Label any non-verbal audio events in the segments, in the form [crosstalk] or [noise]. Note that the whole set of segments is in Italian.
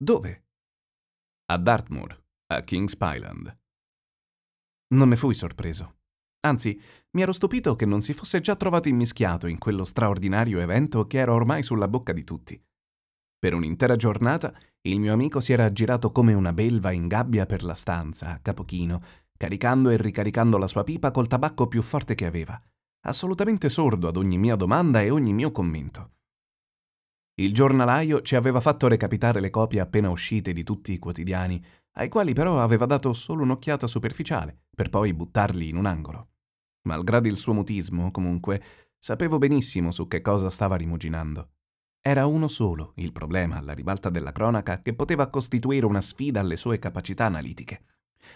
Dove? A Dartmoor, a King's Island. Non ne fui sorpreso. Anzi, mi ero stupito che non si fosse già trovato immischiato in quello straordinario evento che era ormai sulla bocca di tutti. Per un'intera giornata il mio amico si era aggirato come una belva in gabbia per la stanza, a capo chino, caricando e ricaricando la sua pipa col tabacco più forte che aveva, assolutamente sordo ad ogni mia domanda e ogni mio commento. Il giornalaio ci aveva fatto recapitare le copie appena uscite di tutti i quotidiani, ai quali però aveva dato solo un'occhiata superficiale, per poi buttarli in un angolo. Malgrado il suo mutismo, comunque, sapevo benissimo su che cosa stava rimuginando. Era uno solo il problema alla ribalta della cronaca che poteva costituire una sfida alle sue capacità analitiche.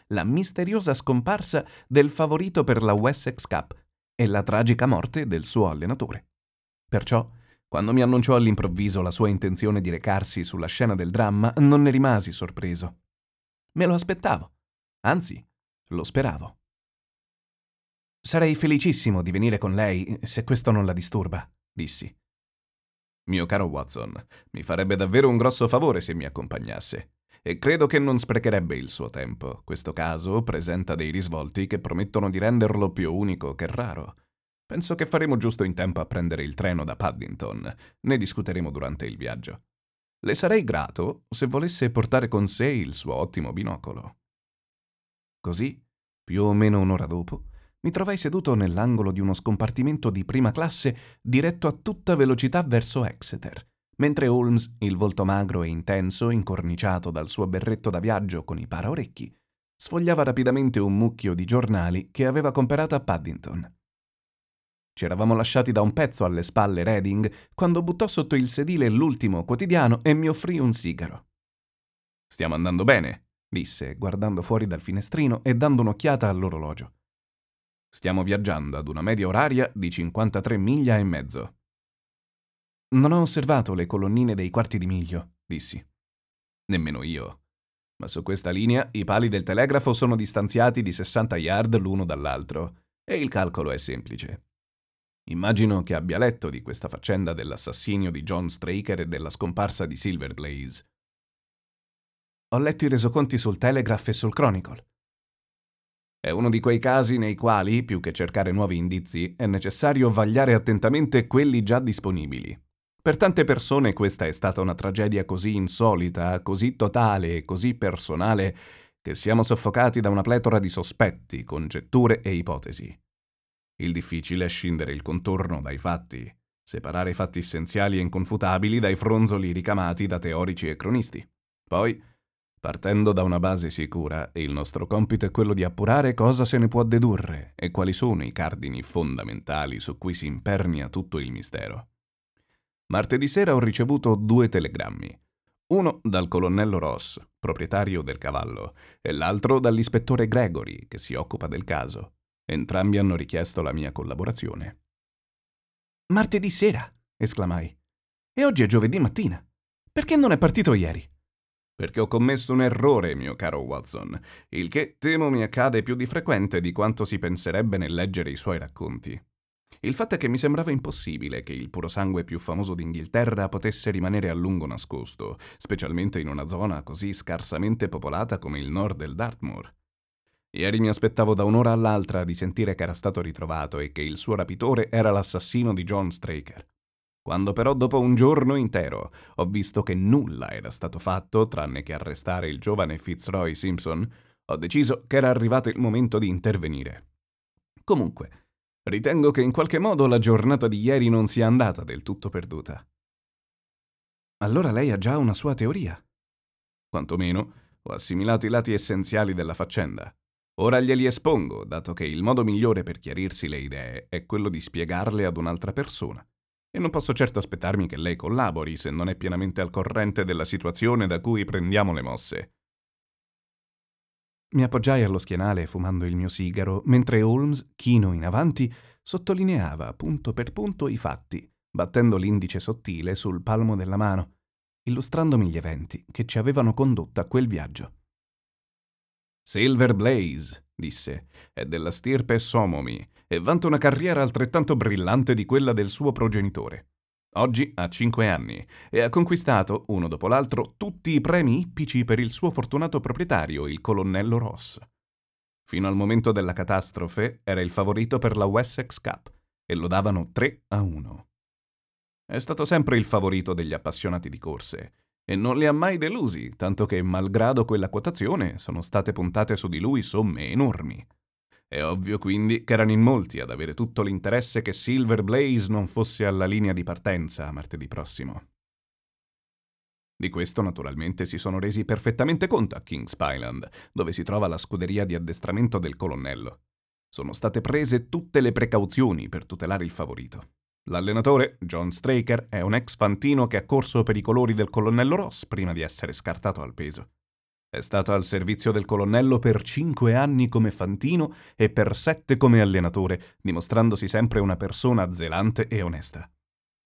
La misteriosa scomparsa del favorito per la Wessex Cup e la tragica morte del suo allenatore. Perciò, quando mi annunciò all'improvviso la sua intenzione di recarsi sulla scena del dramma, non ne rimasi sorpreso. Me lo aspettavo, anzi, lo speravo. Sarei felicissimo di venire con lei, se questo non la disturba, dissi. Mio caro Watson, mi farebbe davvero un grosso favore se mi accompagnasse. E credo che non sprecherebbe il suo tempo. Questo caso presenta dei risvolti che promettono di renderlo più unico che raro. Penso che faremo giusto in tempo a prendere il treno da Paddington. Ne discuteremo durante il viaggio. Le sarei grato se volesse portare con sé il suo ottimo binocolo. Così, più o meno un'ora dopo, mi trovai seduto nell'angolo di uno scompartimento di prima classe diretto a tutta velocità verso Exeter, mentre Holmes, il volto magro e intenso, incorniciato dal suo berretto da viaggio con i paraorecchi, sfogliava rapidamente un mucchio di giornali che aveva comperato a Paddington. Ci eravamo lasciati da un pezzo alle spalle Reading quando buttò sotto il sedile l'ultimo quotidiano e mi offrì un sigaro. Stiamo andando bene, disse, guardando fuori dal finestrino e dando un'occhiata all'orologio. Stiamo viaggiando ad una media oraria di 53 miglia e mezzo. Non ho osservato le colonnine dei quarti di miglio, dissi. Nemmeno io. Ma su questa linea i pali del telegrafo sono distanziati di 60 yard l'uno dall'altro, e il calcolo è semplice. Immagino che abbia letto di questa faccenda dell'assassinio di John Straker e della scomparsa di Silver Blaze. Ho letto i resoconti sul Telegraph e sul Chronicle. È uno di quei casi nei quali, più che cercare nuovi indizi, è necessario vagliare attentamente quelli già disponibili. Per tante persone questa è stata una tragedia così insolita, così totale e così personale, che siamo soffocati da una pletora di sospetti, congetture e ipotesi. Il difficile è scindere il contorno dai fatti, separare i fatti essenziali e inconfutabili dai fronzoli ricamati da teorici e cronisti. Poi, Partendo da una base sicura, il nostro compito è quello di appurare cosa se ne può dedurre e quali sono i cardini fondamentali su cui si impernia tutto il mistero. Martedì sera ho ricevuto due telegrammi. Uno dal colonnello Ross, proprietario del cavallo, e l'altro dall'ispettore Gregory, che si occupa del caso. Entrambi hanno richiesto la mia collaborazione. Martedì sera, esclamai. E oggi è giovedì mattina. Perché non è partito ieri? perché ho commesso un errore, mio caro Watson, il che temo mi accade più di frequente di quanto si penserebbe nel leggere i suoi racconti. Il fatto è che mi sembrava impossibile che il purosangue più famoso d'Inghilterra potesse rimanere a lungo nascosto, specialmente in una zona così scarsamente popolata come il nord del Dartmoor. Ieri mi aspettavo da un'ora all'altra di sentire che era stato ritrovato e che il suo rapitore era l'assassino di John Straker. Quando però dopo un giorno intero ho visto che nulla era stato fatto tranne che arrestare il giovane Fitzroy Simpson, ho deciso che era arrivato il momento di intervenire. Comunque, ritengo che in qualche modo la giornata di ieri non sia andata del tutto perduta. Allora lei ha già una sua teoria. Quantomeno ho assimilato i lati essenziali della faccenda. Ora glieli espongo, dato che il modo migliore per chiarirsi le idee è quello di spiegarle ad un'altra persona. E non posso certo aspettarmi che lei collabori se non è pienamente al corrente della situazione da cui prendiamo le mosse. Mi appoggiai allo schienale fumando il mio sigaro, mentre Holmes, chino in avanti, sottolineava punto per punto i fatti, battendo l'indice sottile sul palmo della mano, illustrandomi gli eventi che ci avevano condotto a quel viaggio. Silver Blaze, disse, è della stirpe Somomi e vanta una carriera altrettanto brillante di quella del suo progenitore. Oggi ha cinque anni e ha conquistato, uno dopo l'altro, tutti i premi ippici per il suo fortunato proprietario, il colonnello Ross. Fino al momento della catastrofe era il favorito per la Wessex Cup e lo davano 3 a 1. È stato sempre il favorito degli appassionati di corse e non li ha mai delusi, tanto che, malgrado quella quotazione, sono state puntate su di lui somme enormi. È ovvio quindi che erano in molti ad avere tutto l'interesse che Silver Blaze non fosse alla linea di partenza martedì prossimo. Di questo naturalmente si sono resi perfettamente conto a Kings Island, dove si trova la scuderia di addestramento del colonnello. Sono state prese tutte le precauzioni per tutelare il favorito. L'allenatore, John Straker, è un ex fantino che ha corso per i colori del colonnello Ross prima di essere scartato al peso. È stato al servizio del colonnello per cinque anni come fantino e per sette come allenatore, dimostrandosi sempre una persona zelante e onesta.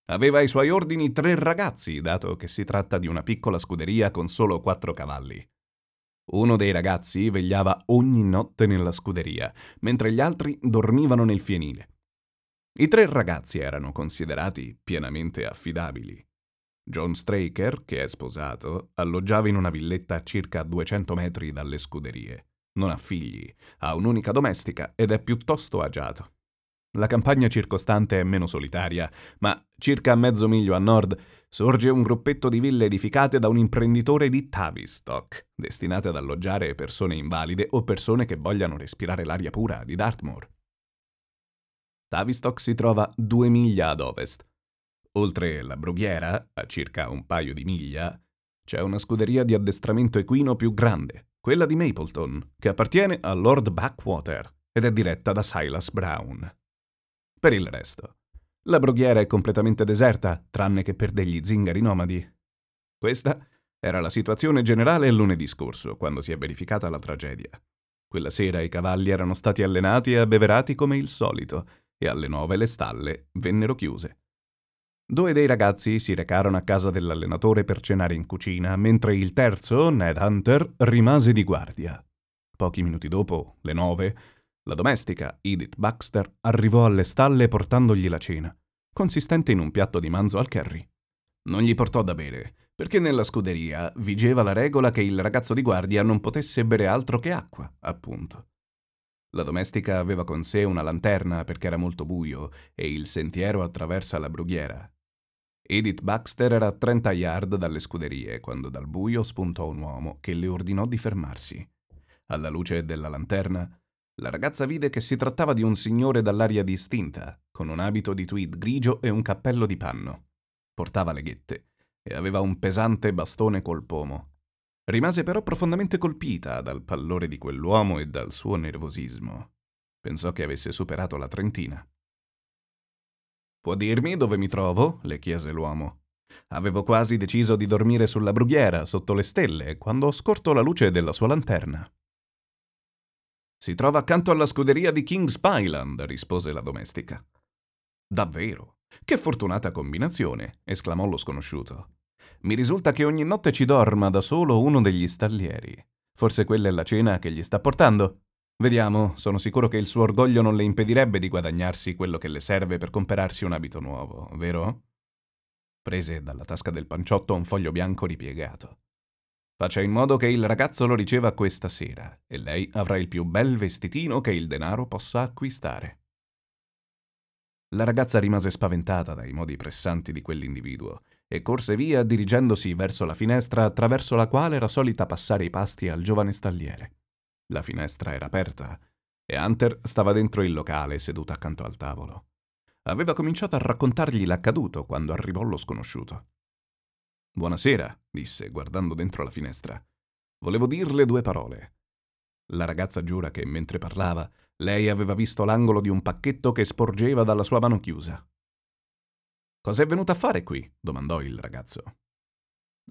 Aveva ai suoi ordini tre ragazzi, dato che si tratta di una piccola scuderia con solo quattro cavalli. Uno dei ragazzi vegliava ogni notte nella scuderia, mentre gli altri dormivano nel fienile. I tre ragazzi erano considerati pienamente affidabili. John Straker, che è sposato, alloggiava in una villetta a circa 200 metri dalle scuderie. Non ha figli, ha un'unica domestica ed è piuttosto agiato. La campagna circostante è meno solitaria, ma circa mezzo miglio a nord sorge un gruppetto di ville edificate da un imprenditore di Tavistock, destinate ad alloggiare persone invalide o persone che vogliano respirare l'aria pura di Dartmoor. Tavistock si trova due miglia ad ovest, Oltre la brughiera, a circa un paio di miglia, c'è una scuderia di addestramento equino più grande, quella di Mapleton, che appartiene a Lord Backwater ed è diretta da Silas Brown. Per il resto, la brughiera è completamente deserta, tranne che per degli zingari nomadi. Questa era la situazione generale lunedì scorso, quando si è verificata la tragedia. Quella sera i cavalli erano stati allenati e abbeverati come il solito, e alle nove le stalle vennero chiuse. Due dei ragazzi si recarono a casa dell'allenatore per cenare in cucina, mentre il terzo, Ned Hunter, rimase di guardia. Pochi minuti dopo, le nove, la domestica, Edith Baxter, arrivò alle stalle portandogli la cena, consistente in un piatto di manzo al curry. Non gli portò da bere, perché nella scuderia vigeva la regola che il ragazzo di guardia non potesse bere altro che acqua, appunto. La domestica aveva con sé una lanterna perché era molto buio e il sentiero attraversa la brughiera, Edith Baxter era a 30 yard dalle scuderie quando dal buio spuntò un uomo che le ordinò di fermarsi. Alla luce della lanterna, la ragazza vide che si trattava di un signore dall'aria distinta, con un abito di tweed grigio e un cappello di panno. Portava le ghette e aveva un pesante bastone col pomo. Rimase però profondamente colpita dal pallore di quell'uomo e dal suo nervosismo. Pensò che avesse superato la trentina. Può dirmi dove mi trovo? le chiese l'uomo. Avevo quasi deciso di dormire sulla brughiera, sotto le stelle, quando ho scorto la luce della sua lanterna. Si trova accanto alla scuderia di King's Pyland, rispose la domestica. Davvero? Che fortunata combinazione, esclamò lo sconosciuto. Mi risulta che ogni notte ci dorma da solo uno degli stallieri. Forse quella è la cena che gli sta portando. Vediamo, sono sicuro che il suo orgoglio non le impedirebbe di guadagnarsi quello che le serve per comperarsi un abito nuovo, vero? Prese dalla tasca del panciotto un foglio bianco ripiegato. Faccia in modo che il ragazzo lo riceva questa sera e lei avrà il più bel vestitino che il denaro possa acquistare. La ragazza rimase spaventata dai modi pressanti di quell'individuo e corse via dirigendosi verso la finestra attraverso la quale era solita passare i pasti al giovane stalliere. La finestra era aperta e Hunter stava dentro il locale seduto accanto al tavolo. Aveva cominciato a raccontargli l'accaduto quando arrivò lo sconosciuto. Buonasera, disse, guardando dentro la finestra. Volevo dirle due parole. La ragazza giura che mentre parlava lei aveva visto l'angolo di un pacchetto che sporgeva dalla sua mano chiusa. Cos'è venuta a fare qui? domandò il ragazzo.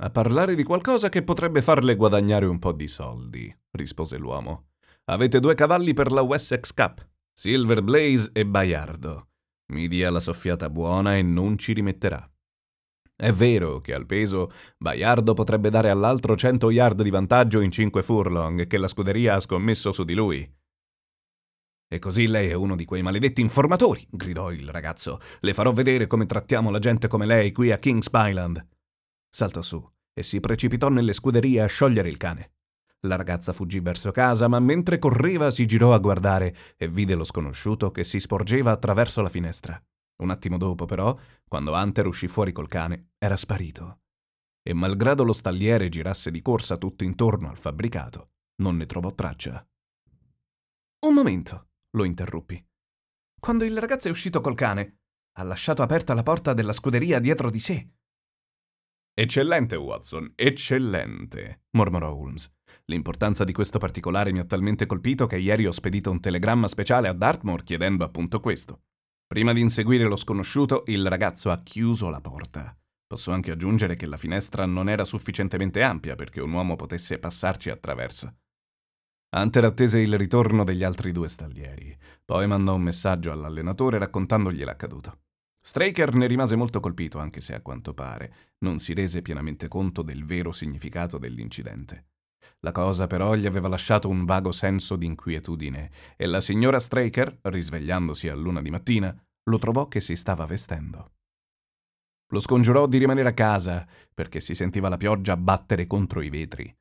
A parlare di qualcosa che potrebbe farle guadagnare un po' di soldi, rispose l'uomo. Avete due cavalli per la Wessex Cup, Silver Blaze e Baiardo. Mi dia la soffiata buona e non ci rimetterà. È vero che al peso Baiardo potrebbe dare all'altro 100 yard di vantaggio in 5 furlong che la scuderia ha scommesso su di lui. E così lei è uno di quei maledetti informatori, gridò il ragazzo. Le farò vedere come trattiamo la gente come lei qui a Kings Island. Saltò su e si precipitò nelle scuderie a sciogliere il cane. La ragazza fuggì verso casa, ma mentre correva si girò a guardare e vide lo sconosciuto che si sporgeva attraverso la finestra. Un attimo dopo, però, quando Hunter uscì fuori col cane, era sparito. E malgrado lo stalliere girasse di corsa tutto intorno al fabbricato, non ne trovò traccia. Un momento, lo interruppi. Quando il ragazzo è uscito col cane, ha lasciato aperta la porta della scuderia dietro di sé. Eccellente, Watson, eccellente, mormorò Holmes. L'importanza di questo particolare mi ha talmente colpito che ieri ho spedito un telegramma speciale a Dartmoor chiedendo appunto questo. Prima di inseguire lo sconosciuto, il ragazzo ha chiuso la porta. Posso anche aggiungere che la finestra non era sufficientemente ampia perché un uomo potesse passarci attraverso. Hunter attese il ritorno degli altri due stallieri, poi mandò un messaggio all'allenatore raccontandogli l'accaduto. Straker ne rimase molto colpito, anche se a quanto pare non si rese pienamente conto del vero significato dell'incidente. La cosa però gli aveva lasciato un vago senso di inquietudine e la signora Straker, risvegliandosi a luna di mattina, lo trovò che si stava vestendo. Lo scongiurò di rimanere a casa perché si sentiva la pioggia battere contro i vetri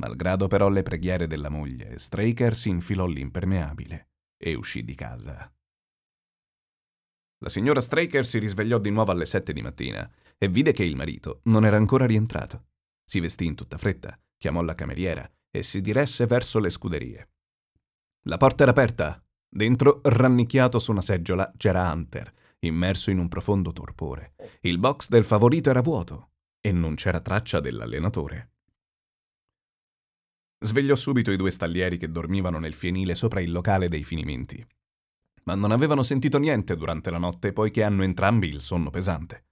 Malgrado però le preghiere della moglie, Straker si infilò l'impermeabile e uscì di casa. La signora Straker si risvegliò di nuovo alle sette di mattina e vide che il marito non era ancora rientrato. Si vestì in tutta fretta, chiamò la cameriera e si diresse verso le scuderie. La porta era aperta. Dentro, rannicchiato su una seggiola, c'era Hunter, immerso in un profondo torpore. Il box del favorito era vuoto e non c'era traccia dell'allenatore. Svegliò subito i due stallieri che dormivano nel fienile sopra il locale dei finimenti. Ma non avevano sentito niente durante la notte poiché hanno entrambi il sonno pesante.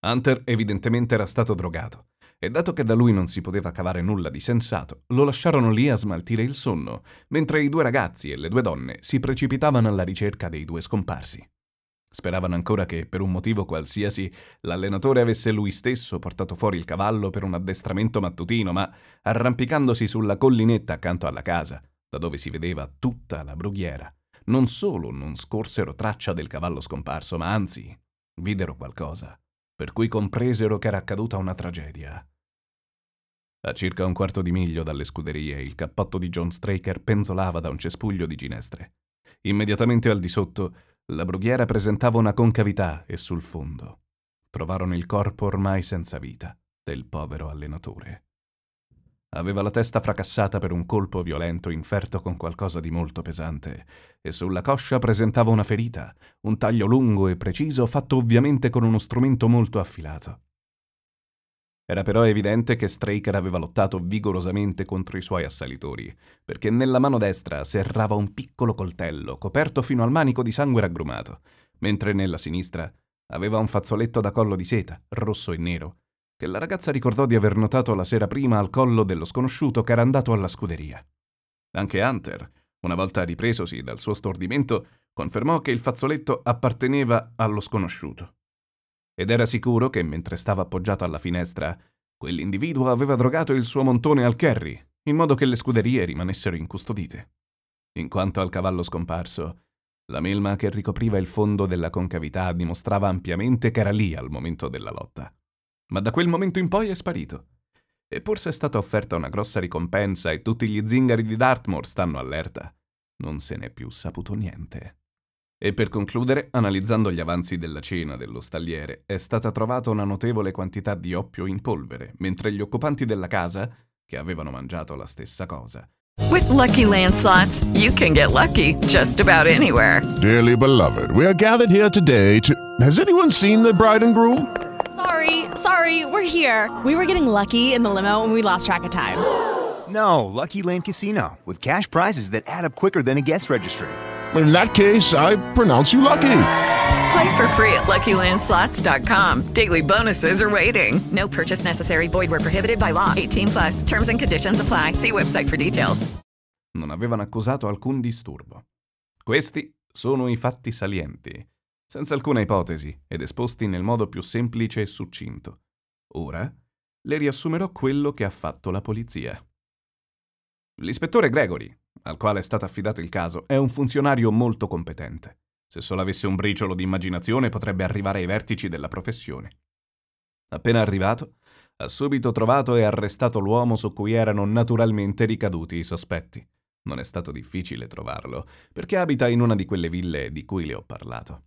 Hunter evidentemente era stato drogato e dato che da lui non si poteva cavare nulla di sensato, lo lasciarono lì a smaltire il sonno, mentre i due ragazzi e le due donne si precipitavano alla ricerca dei due scomparsi. Speravano ancora che, per un motivo qualsiasi, l'allenatore avesse lui stesso portato fuori il cavallo per un addestramento mattutino, ma arrampicandosi sulla collinetta accanto alla casa, da dove si vedeva tutta la brughiera, non solo non scorsero traccia del cavallo scomparso, ma anzi videro qualcosa, per cui compresero che era accaduta una tragedia. A circa un quarto di miglio dalle scuderie, il cappotto di John Straker penzolava da un cespuglio di ginestre. Immediatamente al di sotto la brughiera presentava una concavità e sul fondo trovarono il corpo ormai senza vita del povero allenatore. Aveva la testa fracassata per un colpo violento inferto con qualcosa di molto pesante e sulla coscia presentava una ferita, un taglio lungo e preciso fatto ovviamente con uno strumento molto affilato. Era però evidente che Straker aveva lottato vigorosamente contro i suoi assalitori, perché nella mano destra serrava un piccolo coltello coperto fino al manico di sangue raggrumato, mentre nella sinistra aveva un fazzoletto da collo di seta, rosso e nero, che la ragazza ricordò di aver notato la sera prima al collo dello sconosciuto che era andato alla scuderia. Anche Hunter, una volta ripresosi dal suo stordimento, confermò che il fazzoletto apparteneva allo sconosciuto ed era sicuro che mentre stava appoggiato alla finestra, quell'individuo aveva drogato il suo montone al Kerry, in modo che le scuderie rimanessero incustodite. In quanto al cavallo scomparso, la melma che ricopriva il fondo della concavità dimostrava ampiamente che era lì al momento della lotta. Ma da quel momento in poi è sparito. Eppur se è stata offerta una grossa ricompensa e tutti gli zingari di Dartmoor stanno allerta, non se n'è più saputo niente. E per concludere, analizzando gli avanzi della cena dello stalliere, è stata trovata una notevole quantità di oppio in polvere, mentre gli occupanti della casa, che avevano mangiato la stessa cosa, With Lucky Land slots, you can get lucky just about anywhere. Dearly beloved, we are gathered here today to. Has anyone seen the bride and groom? Sorry, sorry, we're here. We were getting lucky in the limo and we lost track of time. No, Lucky Land Casino, with cash prizes that add up quicker than a guest registry. In that case, I pronounce you lucky. Play for free at LuckyLandSlots.com. Daily bonuses are waiting. No purchase necessary. Void where prohibited by law. 18 plus. Terms and conditions apply. See website for details. non avevano accusato alcun disturbo. Questi sono i fatti salienti, senza alcuna ipotesi ed esposti nel modo più semplice e succinto. Ora le riassumerò quello che ha fatto la polizia. L'ispettore Gregory, al quale è stato affidato il caso, è un funzionario molto competente. Se solo avesse un briciolo di immaginazione potrebbe arrivare ai vertici della professione. Appena arrivato, ha subito trovato e arrestato l'uomo su cui erano naturalmente ricaduti i sospetti. Non è stato difficile trovarlo, perché abita in una di quelle ville di cui le ho parlato.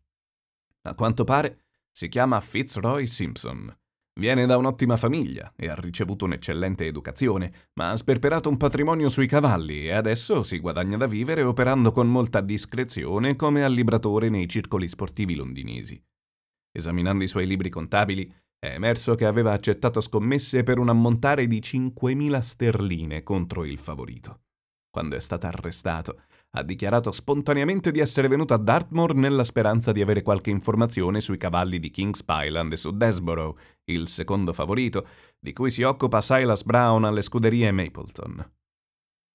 A quanto pare si chiama Fitzroy Simpson. Viene da un'ottima famiglia e ha ricevuto un'eccellente educazione, ma ha sperperato un patrimonio sui cavalli e adesso si guadagna da vivere operando con molta discrezione come allibratore nei circoli sportivi londinesi. Esaminando i suoi libri contabili, è emerso che aveva accettato scommesse per un ammontare di 5.000 sterline contro il favorito. Quando è stato arrestato, ha dichiarato spontaneamente di essere venuto a Dartmoor nella speranza di avere qualche informazione sui cavalli di King's Pyland e su Desborough, il secondo favorito, di cui si occupa Silas Brown alle scuderie Mapleton.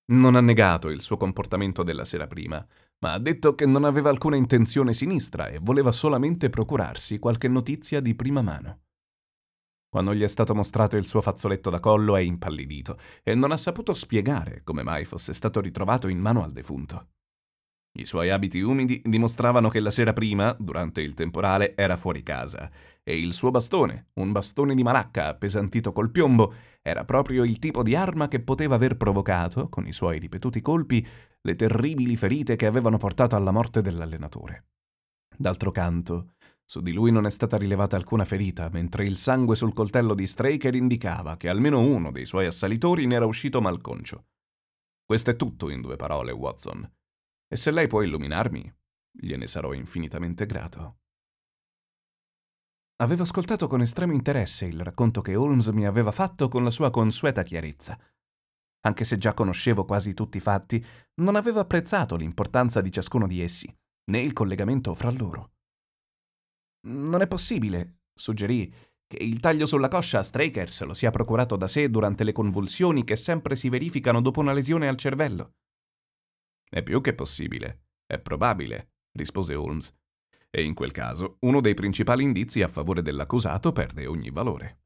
Non ha negato il suo comportamento della sera prima, ma ha detto che non aveva alcuna intenzione sinistra e voleva solamente procurarsi qualche notizia di prima mano. Quando gli è stato mostrato il suo fazzoletto da collo è impallidito e non ha saputo spiegare come mai fosse stato ritrovato in mano al defunto. I suoi abiti umidi dimostravano che la sera prima, durante il temporale, era fuori casa e il suo bastone, un bastone di malacca appesantito col piombo, era proprio il tipo di arma che poteva aver provocato, con i suoi ripetuti colpi, le terribili ferite che avevano portato alla morte dell'allenatore. D'altro canto, su di lui non è stata rilevata alcuna ferita, mentre il sangue sul coltello di Straker indicava che almeno uno dei suoi assalitori ne era uscito malconcio. Questo è tutto in due parole, Watson. E se lei può illuminarmi, gliene sarò infinitamente grato. Avevo ascoltato con estremo interesse il racconto che Holmes mi aveva fatto con la sua consueta chiarezza. Anche se già conoscevo quasi tutti i fatti, non avevo apprezzato l'importanza di ciascuno di essi, né il collegamento fra loro. Non è possibile, suggerì, che il taglio sulla coscia a Straker se lo sia procurato da sé durante le convulsioni che sempre si verificano dopo una lesione al cervello. È più che possibile, è probabile, rispose Holmes. E in quel caso uno dei principali indizi a favore dell'accusato perde ogni valore.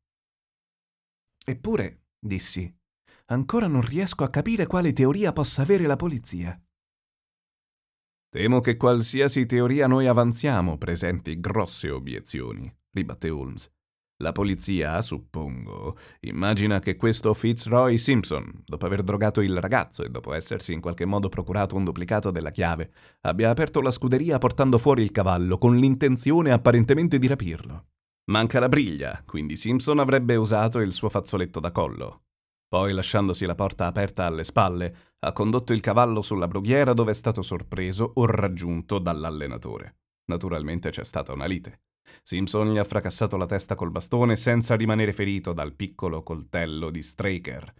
Eppure, dissi, ancora non riesco a capire quale teoria possa avere la polizia. Temo che qualsiasi teoria noi avanziamo presenti grosse obiezioni, ribatté Holmes. La polizia, suppongo, immagina che questo Fitzroy Simpson, dopo aver drogato il ragazzo e dopo essersi in qualche modo procurato un duplicato della chiave, abbia aperto la scuderia portando fuori il cavallo con l'intenzione apparentemente di rapirlo. Manca la briglia, quindi Simpson avrebbe usato il suo fazzoletto da collo. Poi, lasciandosi la porta aperta alle spalle, ha condotto il cavallo sulla brughiera dove è stato sorpreso o raggiunto dall'allenatore. Naturalmente c'è stata una lite. Simpson gli ha fracassato la testa col bastone senza rimanere ferito dal piccolo coltello di Straker.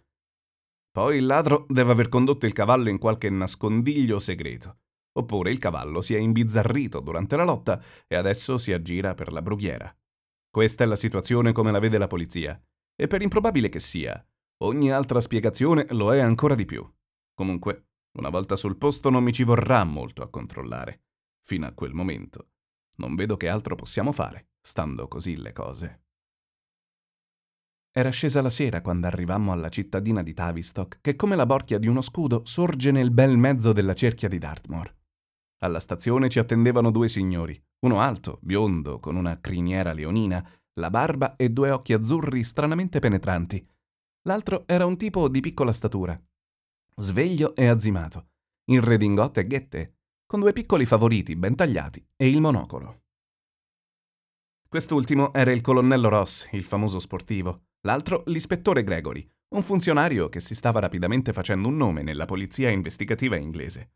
Poi il ladro deve aver condotto il cavallo in qualche nascondiglio segreto. Oppure il cavallo si è imbizzarrito durante la lotta e adesso si aggira per la brughiera. Questa è la situazione come la vede la polizia. E per improbabile che sia, Ogni altra spiegazione lo è ancora di più. Comunque, una volta sul posto non mi ci vorrà molto a controllare. Fino a quel momento. Non vedo che altro possiamo fare, stando così le cose. Era scesa la sera quando arrivammo alla cittadina di Tavistock, che come la borchia di uno scudo sorge nel bel mezzo della cerchia di Dartmoor. Alla stazione ci attendevano due signori, uno alto, biondo, con una criniera leonina, la barba e due occhi azzurri stranamente penetranti, L'altro era un tipo di piccola statura, sveglio e azzimato, in redingote e ghette, con due piccoli favoriti ben tagliati e il monocolo. Quest'ultimo era il colonnello Ross, il famoso sportivo, l'altro l'ispettore Gregory, un funzionario che si stava rapidamente facendo un nome nella polizia investigativa inglese.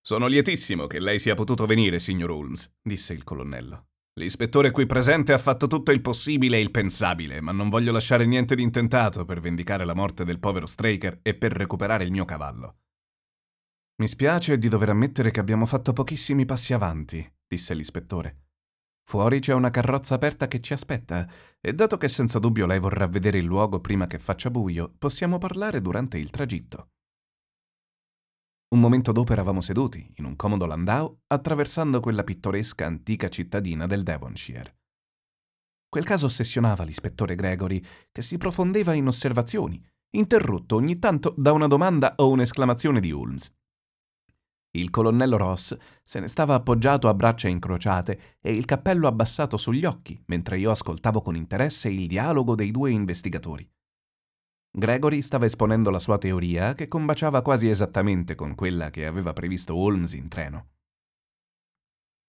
Sono lietissimo che lei sia potuto venire, signor Holmes, disse il colonnello. L'ispettore qui presente ha fatto tutto il possibile e il pensabile, ma non voglio lasciare niente di intentato per vendicare la morte del povero Straker e per recuperare il mio cavallo. Mi spiace di dover ammettere che abbiamo fatto pochissimi passi avanti, disse l'ispettore. Fuori c'è una carrozza aperta che ci aspetta, e dato che senza dubbio lei vorrà vedere il luogo prima che faccia buio, possiamo parlare durante il tragitto. Un momento dopo eravamo seduti, in un comodo landau, attraversando quella pittoresca antica cittadina del Devonshire. Quel caso ossessionava l'ispettore Gregory, che si profondeva in osservazioni, interrotto ogni tanto da una domanda o un'esclamazione di Holmes. Il colonnello Ross se ne stava appoggiato a braccia incrociate e il cappello abbassato sugli occhi, mentre io ascoltavo con interesse il dialogo dei due investigatori. Gregory stava esponendo la sua teoria, che combaciava quasi esattamente con quella che aveva previsto Holmes in treno.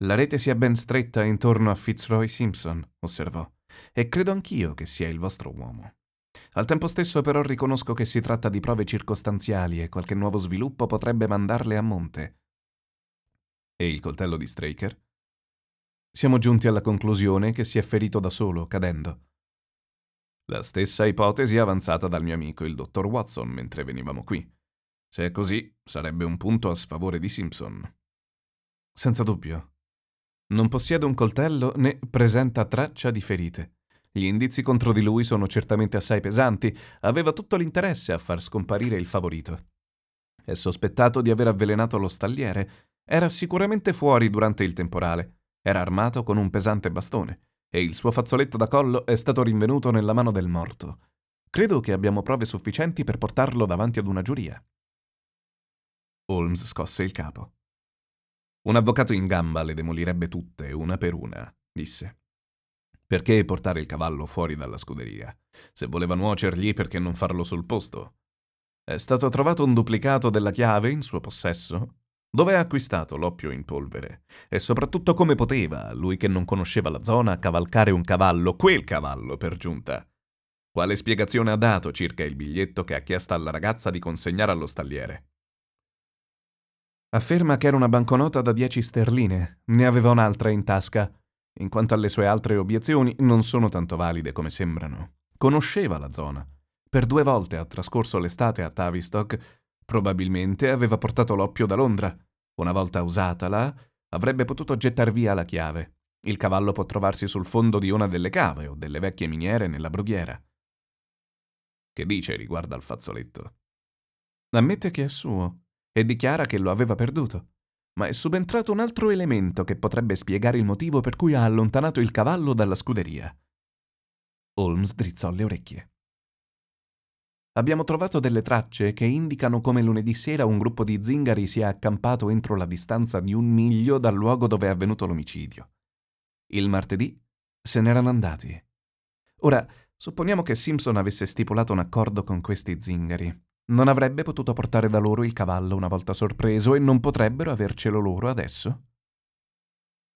La rete si è ben stretta intorno a Fitzroy Simpson, osservò, e credo anch'io che sia il vostro uomo. Al tempo stesso però riconosco che si tratta di prove circostanziali e qualche nuovo sviluppo potrebbe mandarle a monte. E il coltello di Straker? Siamo giunti alla conclusione che si è ferito da solo, cadendo. La stessa ipotesi avanzata dal mio amico il dottor Watson mentre venivamo qui. Se è così, sarebbe un punto a sfavore di Simpson. Senza dubbio. Non possiede un coltello né presenta traccia di ferite. Gli indizi contro di lui sono certamente assai pesanti. Aveva tutto l'interesse a far scomparire il favorito. È sospettato di aver avvelenato lo stalliere. Era sicuramente fuori durante il temporale. Era armato con un pesante bastone e il suo fazzoletto da collo è stato rinvenuto nella mano del morto. Credo che abbiamo prove sufficienti per portarlo davanti ad una giuria. Holmes scosse il capo. Un avvocato in gamba le demolirebbe tutte, una per una, disse. Perché portare il cavallo fuori dalla scuderia? Se voleva nuocergli, perché non farlo sul posto? È stato trovato un duplicato della chiave in suo possesso? Dove ha acquistato l'oppio in polvere? E soprattutto come poteva, lui che non conosceva la zona, cavalcare un cavallo, quel cavallo per giunta? Quale spiegazione ha dato circa il biglietto che ha chiesto alla ragazza di consegnare allo stalliere? Afferma che era una banconota da 10 sterline, ne aveva un'altra in tasca. In quanto alle sue altre obiezioni, non sono tanto valide come sembrano. Conosceva la zona. Per due volte ha trascorso l'estate a Tavistock. Probabilmente aveva portato l'oppio da Londra. Una volta usatala, avrebbe potuto gettar via la chiave. Il cavallo può trovarsi sul fondo di una delle cave o delle vecchie miniere nella brughiera. Che dice riguardo al fazzoletto? Ammette che è suo e dichiara che lo aveva perduto. Ma è subentrato un altro elemento che potrebbe spiegare il motivo per cui ha allontanato il cavallo dalla scuderia. Holmes drizzò le orecchie. Abbiamo trovato delle tracce che indicano come lunedì sera un gruppo di zingari sia accampato entro la distanza di un miglio dal luogo dove è avvenuto l'omicidio. Il martedì se n'erano andati. Ora, supponiamo che Simpson avesse stipulato un accordo con questi zingari. Non avrebbe potuto portare da loro il cavallo una volta sorpreso e non potrebbero avercelo loro adesso?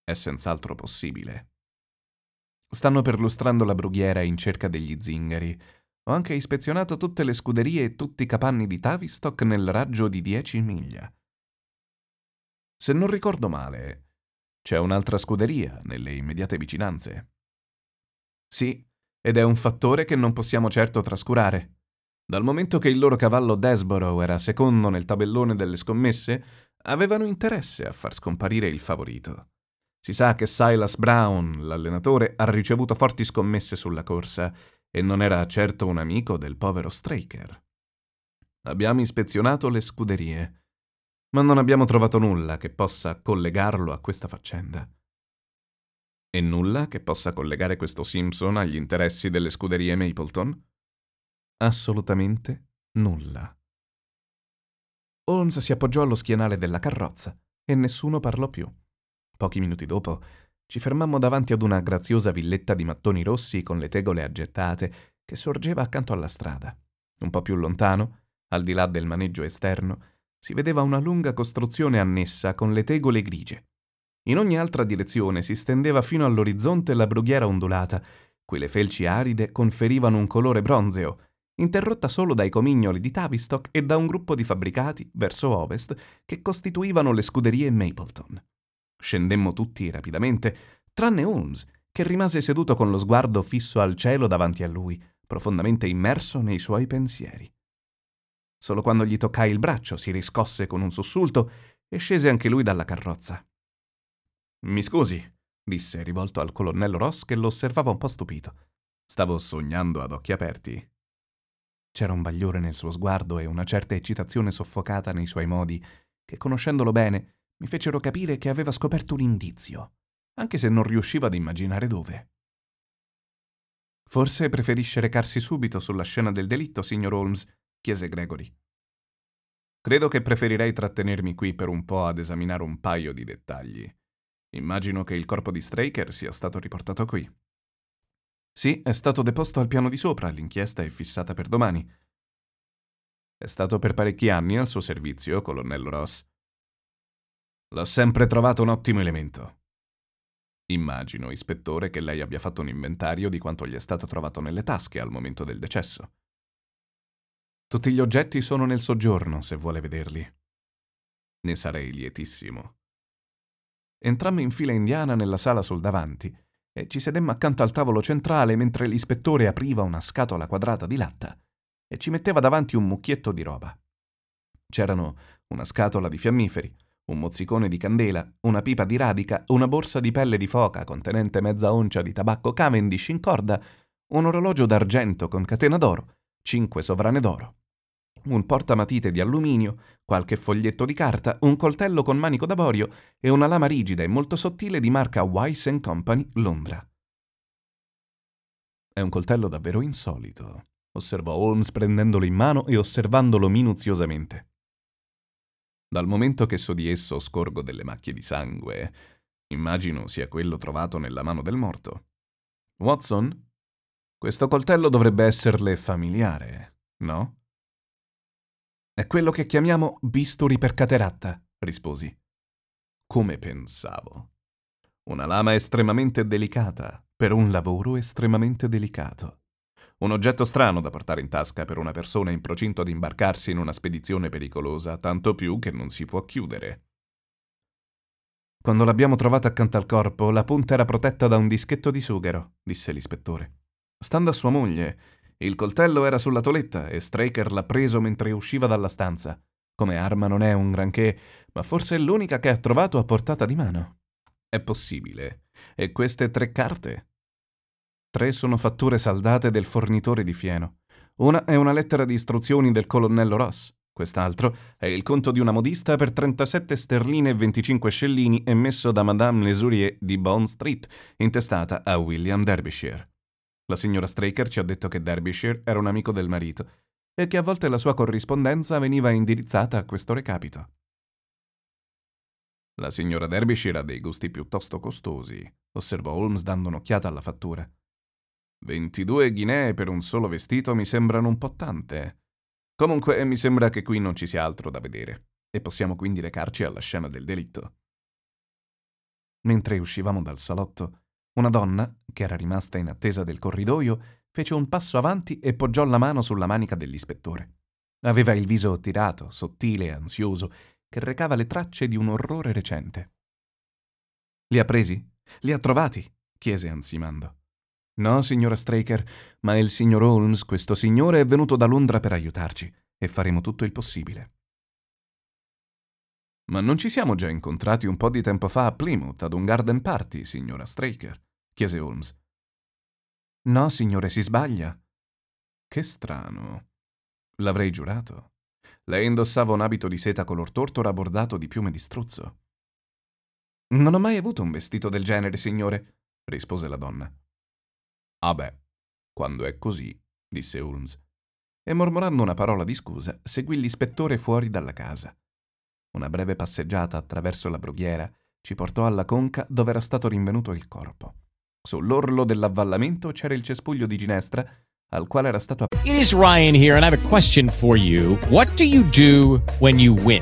È senz'altro possibile. Stanno perlustrando la brughiera in cerca degli zingari, ho anche ispezionato tutte le scuderie e tutti i capanni di Tavistock nel raggio di dieci miglia. Se non ricordo male, c'è un'altra scuderia nelle immediate vicinanze. Sì, ed è un fattore che non possiamo certo trascurare. Dal momento che il loro cavallo Desborough era secondo nel tabellone delle scommesse, avevano interesse a far scomparire il favorito. Si sa che Silas Brown, l'allenatore, ha ricevuto forti scommesse sulla corsa e non era certo un amico del povero Straker. Abbiamo ispezionato le scuderie, ma non abbiamo trovato nulla che possa collegarlo a questa faccenda. E nulla che possa collegare questo Simpson agli interessi delle scuderie Mapleton? Assolutamente nulla. Holmes si appoggiò allo schienale della carrozza e nessuno parlò più. Pochi minuti dopo ci fermammo davanti ad una graziosa villetta di mattoni rossi con le tegole aggettate che sorgeva accanto alla strada. Un po' più lontano, al di là del maneggio esterno, si vedeva una lunga costruzione annessa con le tegole grigie. In ogni altra direzione si stendeva fino all'orizzonte la brughiera ondulata, cui le felci aride conferivano un colore bronzeo, interrotta solo dai comignoli di Tavistock e da un gruppo di fabbricati verso ovest che costituivano le scuderie Mapleton. Scendemmo tutti rapidamente, tranne Holmes, che rimase seduto con lo sguardo fisso al cielo davanti a lui, profondamente immerso nei suoi pensieri. Solo quando gli toccai il braccio si riscosse con un sussulto e scese anche lui dalla carrozza. Mi scusi, disse rivolto al colonnello Ross che lo osservava un po' stupito. Stavo sognando ad occhi aperti. C'era un bagliore nel suo sguardo e una certa eccitazione soffocata nei suoi modi, che conoscendolo bene mi fecero capire che aveva scoperto un indizio, anche se non riusciva ad immaginare dove. Forse preferisce recarsi subito sulla scena del delitto, signor Holmes? chiese Gregory. Credo che preferirei trattenermi qui per un po' ad esaminare un paio di dettagli. Immagino che il corpo di Straker sia stato riportato qui. Sì, è stato deposto al piano di sopra, l'inchiesta è fissata per domani. È stato per parecchi anni al suo servizio, colonnello Ross. L'ho sempre trovato un ottimo elemento. Immagino, ispettore, che lei abbia fatto un inventario di quanto gli è stato trovato nelle tasche al momento del decesso. Tutti gli oggetti sono nel soggiorno, se vuole vederli. Ne sarei lietissimo. Entrammo in fila indiana nella sala sul davanti e ci sedemmo accanto al tavolo centrale mentre l'ispettore apriva una scatola quadrata di latta e ci metteva davanti un mucchietto di roba. C'erano una scatola di fiammiferi, un mozzicone di candela, una pipa di radica, una borsa di pelle di foca contenente mezza oncia di tabacco Cavendish in corda, un orologio d'argento con catena d'oro, cinque sovrane d'oro, un portamatite di alluminio, qualche foglietto di carta, un coltello con manico d'avorio e una lama rigida e molto sottile di marca Wise Company, Londra. È un coltello davvero insolito, osservò Holmes prendendolo in mano e osservandolo minuziosamente. Dal momento che so di esso scorgo delle macchie di sangue, immagino sia quello trovato nella mano del morto. Watson? Questo coltello dovrebbe esserle familiare, no? È quello che chiamiamo bisturi per cateratta, risposi. Come pensavo. Una lama estremamente delicata, per un lavoro estremamente delicato. Un oggetto strano da portare in tasca per una persona in procinto ad imbarcarsi in una spedizione pericolosa, tanto più che non si può chiudere. Quando l'abbiamo trovata accanto al corpo, la punta era protetta da un dischetto di sughero, disse l'ispettore. Stando a sua moglie, il coltello era sulla toletta e Straker l'ha preso mentre usciva dalla stanza. Come arma non è un granché, ma forse è l'unica che ha trovato a portata di mano. È possibile. E queste tre carte? Tre sono fatture saldate del fornitore di fieno. Una è una lettera di istruzioni del colonnello Ross. Quest'altro è il conto di una modista per 37 sterline e 25 scellini emesso da Madame Lesurier di Bond Street, intestata a William Derbyshire. La signora Straker ci ha detto che Derbyshire era un amico del marito e che a volte la sua corrispondenza veniva indirizzata a questo recapito. La signora Derbyshire ha dei gusti piuttosto costosi, osservò Holmes dando un'occhiata alla fattura. 22 ghinee per un solo vestito mi sembrano un po' tante. Comunque mi sembra che qui non ci sia altro da vedere e possiamo quindi recarci alla scena del delitto. Mentre uscivamo dal salotto, una donna, che era rimasta in attesa del corridoio, fece un passo avanti e poggiò la mano sulla manica dell'ispettore. Aveva il viso tirato, sottile e ansioso, che recava le tracce di un orrore recente. Li ha presi? Li ha trovati? chiese ansimando. No, signora Straker, ma il signor Holmes, questo signore, è venuto da Londra per aiutarci e faremo tutto il possibile. Ma non ci siamo già incontrati un po' di tempo fa a Plymouth ad un garden party, signora Straker? chiese Holmes. No, signore, si sbaglia. Che strano. L'avrei giurato. Lei indossava un abito di seta color tortora bordato di piume di struzzo. Non ho mai avuto un vestito del genere, signore, rispose la donna. Ah beh, quando è così, disse Holmes. E mormorando una parola di scusa, seguì l'ispettore fuori dalla casa. Una breve passeggiata attraverso la brughiera ci portò alla conca dove era stato rinvenuto il corpo. Sull'orlo dell'avvallamento c'era il cespuglio di ginestra, al quale era stato It is Ryan here, and I have a question for you. What do you do when you win?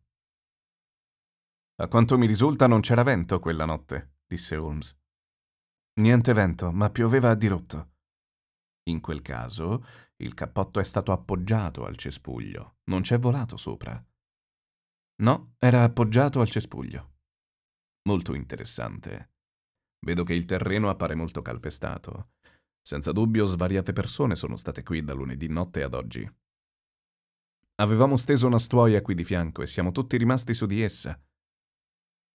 A quanto mi risulta non c'era vento quella notte, disse Holmes. Niente vento, ma pioveva a dirotto. In quel caso, il cappotto è stato appoggiato al cespuglio, non c'è volato sopra. No, era appoggiato al cespuglio. Molto interessante. Vedo che il terreno appare molto calpestato. Senza dubbio svariate persone sono state qui da lunedì notte ad oggi. Avevamo steso una stuoia qui di fianco e siamo tutti rimasti su di essa.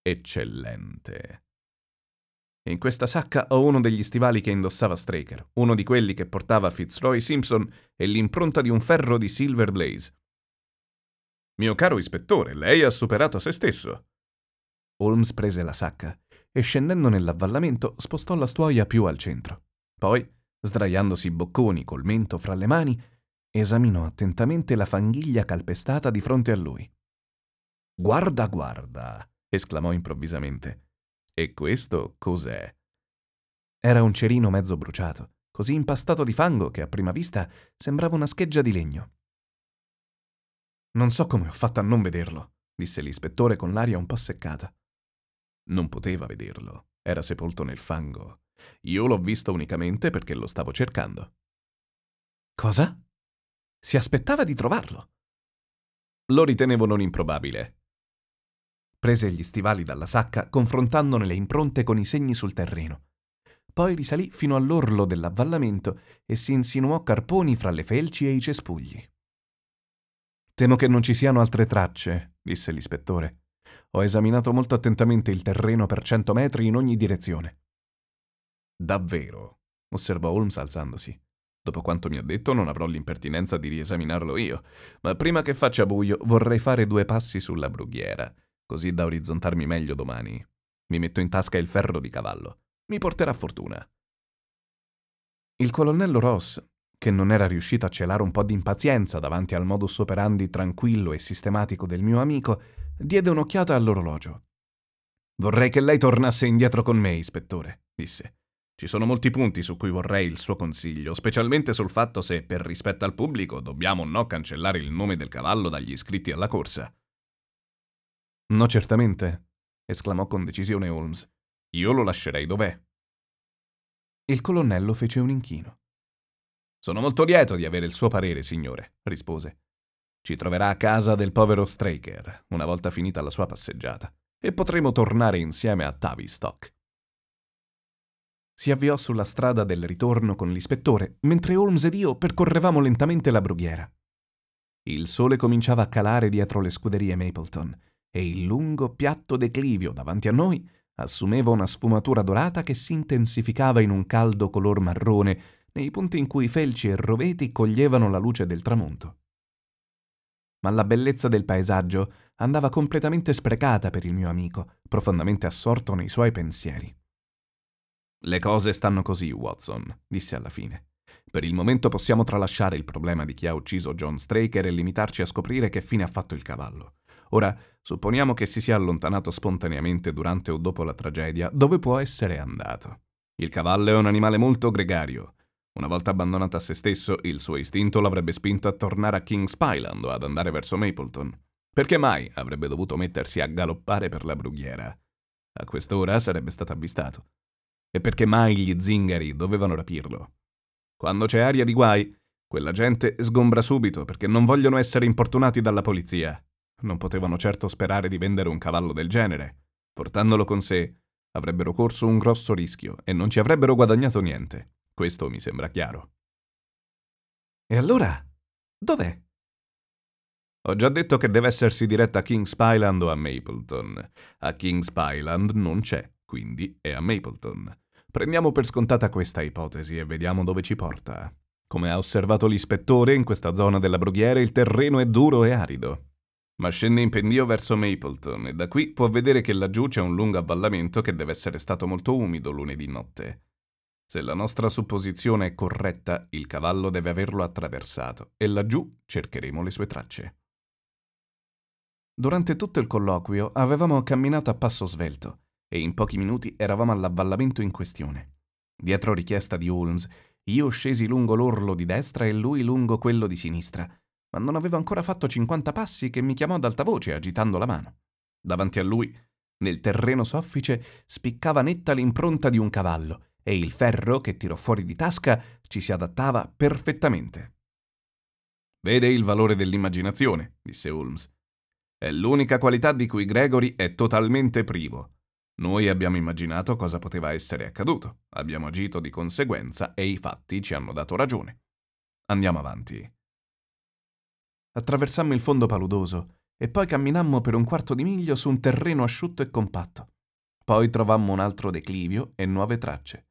Eccellente. In questa sacca ho uno degli stivali che indossava Straker, uno di quelli che portava Fitzroy Simpson e l'impronta di un ferro di Silver Blaze. Mio caro ispettore, lei ha superato se stesso. Holmes prese la sacca e scendendo nell'avvallamento spostò la stuoia più al centro. Poi, sdraiandosi bocconi col mento fra le mani, esaminò attentamente la fanghiglia calpestata di fronte a lui. Guarda, guarda, esclamò improvvisamente. E questo cos'è? Era un cerino mezzo bruciato, così impastato di fango che a prima vista sembrava una scheggia di legno. Non so come ho fatto a non vederlo, disse l'ispettore con l'aria un po' seccata. Non poteva vederlo, era sepolto nel fango. Io l'ho visto unicamente perché lo stavo cercando. Cosa? Si aspettava di trovarlo. Lo ritenevo non improbabile. Prese gli stivali dalla sacca, confrontandone le impronte con i segni sul terreno. Poi risalì fino all'orlo dell'avvallamento e si insinuò carponi fra le felci e i cespugli. Temo che non ci siano altre tracce, disse l'ispettore. Ho esaminato molto attentamente il terreno per cento metri in ogni direzione. Davvero? osservò Holmes alzandosi. Dopo quanto mi ha detto non avrò l'impertinenza di riesaminarlo io, ma prima che faccia buio vorrei fare due passi sulla brughiera, così da orizzontarmi meglio domani. Mi metto in tasca il ferro di cavallo. Mi porterà fortuna. Il colonnello Ross, che non era riuscito a celare un po' di impazienza davanti al modus operandi tranquillo e sistematico del mio amico, diede un'occhiata all'orologio. Vorrei che lei tornasse indietro con me, ispettore, disse. Ci sono molti punti su cui vorrei il suo consiglio, specialmente sul fatto se, per rispetto al pubblico, dobbiamo o no cancellare il nome del cavallo dagli iscritti alla corsa. No, certamente, esclamò con decisione Holmes. Io lo lascerei dov'è. Il colonnello fece un inchino. Sono molto lieto di avere il suo parere, signore, rispose. Ci troverà a casa del povero Straker, una volta finita la sua passeggiata, e potremo tornare insieme a Tavistock. Si avviò sulla strada del ritorno con l'ispettore, mentre Holmes ed io percorrevamo lentamente la brughiera. Il sole cominciava a calare dietro le scuderie Mapleton e il lungo piatto declivio davanti a noi assumeva una sfumatura dorata che si intensificava in un caldo color marrone nei punti in cui felci e roveti coglievano la luce del tramonto. Ma la bellezza del paesaggio andava completamente sprecata per il mio amico, profondamente assorto nei suoi pensieri. Le cose stanno così, Watson, disse alla fine. Per il momento possiamo tralasciare il problema di chi ha ucciso John Straker e limitarci a scoprire che fine ha fatto il cavallo. Ora, supponiamo che si sia allontanato spontaneamente durante o dopo la tragedia, dove può essere andato? Il cavallo è un animale molto gregario. Una volta abbandonato a se stesso, il suo istinto l'avrebbe spinto a tornare a King's Pyland o ad andare verso Mapleton. Perché mai avrebbe dovuto mettersi a galoppare per la brughiera? A quest'ora sarebbe stato avvistato. E perché mai gli zingari dovevano rapirlo? Quando c'è aria di guai, Quella gente sgombra subito perché non vogliono essere importunati dalla polizia. Non potevano certo sperare di vendere un cavallo del genere. Portandolo con sé, avrebbero corso un grosso rischio e non ci avrebbero guadagnato niente. Questo mi sembra chiaro. E allora? Dov'è? Ho già detto che deve essersi diretta a King's Pyland o a Mapleton. A King's Pyland non c'è, quindi è a Mapleton. Prendiamo per scontata questa ipotesi e vediamo dove ci porta. Come ha osservato l'ispettore, in questa zona della brughiera il terreno è duro e arido. Ma scende in pendio verso Mapleton e da qui può vedere che laggiù c'è un lungo avvallamento che deve essere stato molto umido lunedì notte. Se la nostra supposizione è corretta, il cavallo deve averlo attraversato e laggiù cercheremo le sue tracce. Durante tutto il colloquio avevamo camminato a passo svelto e in pochi minuti eravamo all'avvallamento in questione. Dietro richiesta di Holmes, io scesi lungo l'orlo di destra e lui lungo quello di sinistra, ma non avevo ancora fatto 50 passi che mi chiamò ad alta voce agitando la mano. Davanti a lui, nel terreno soffice, spiccava netta l'impronta di un cavallo e il ferro che tirò fuori di tasca ci si adattava perfettamente. Vede il valore dell'immaginazione, disse Holmes. È l'unica qualità di cui Gregory è totalmente privo. Noi abbiamo immaginato cosa poteva essere accaduto, abbiamo agito di conseguenza e i fatti ci hanno dato ragione. Andiamo avanti. Attraversammo il fondo paludoso e poi camminammo per un quarto di miglio su un terreno asciutto e compatto. Poi trovammo un altro declivio e nuove tracce.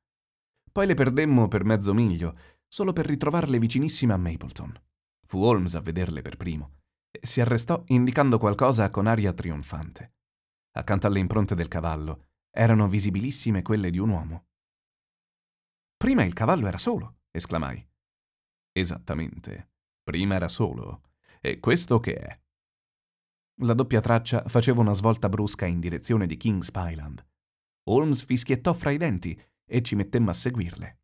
Poi le perdemmo per mezzo miglio, solo per ritrovarle vicinissime a Mapleton. Fu Holmes a vederle per primo e si arrestò indicando qualcosa con aria trionfante. Accanto alle impronte del cavallo erano visibilissime quelle di un uomo. Prima il cavallo era solo, esclamai. Esattamente. Prima era solo e questo che è? La doppia traccia faceva una svolta brusca in direzione di King's Pyland. Holmes fischiettò fra i denti e ci mettemmo a seguirle.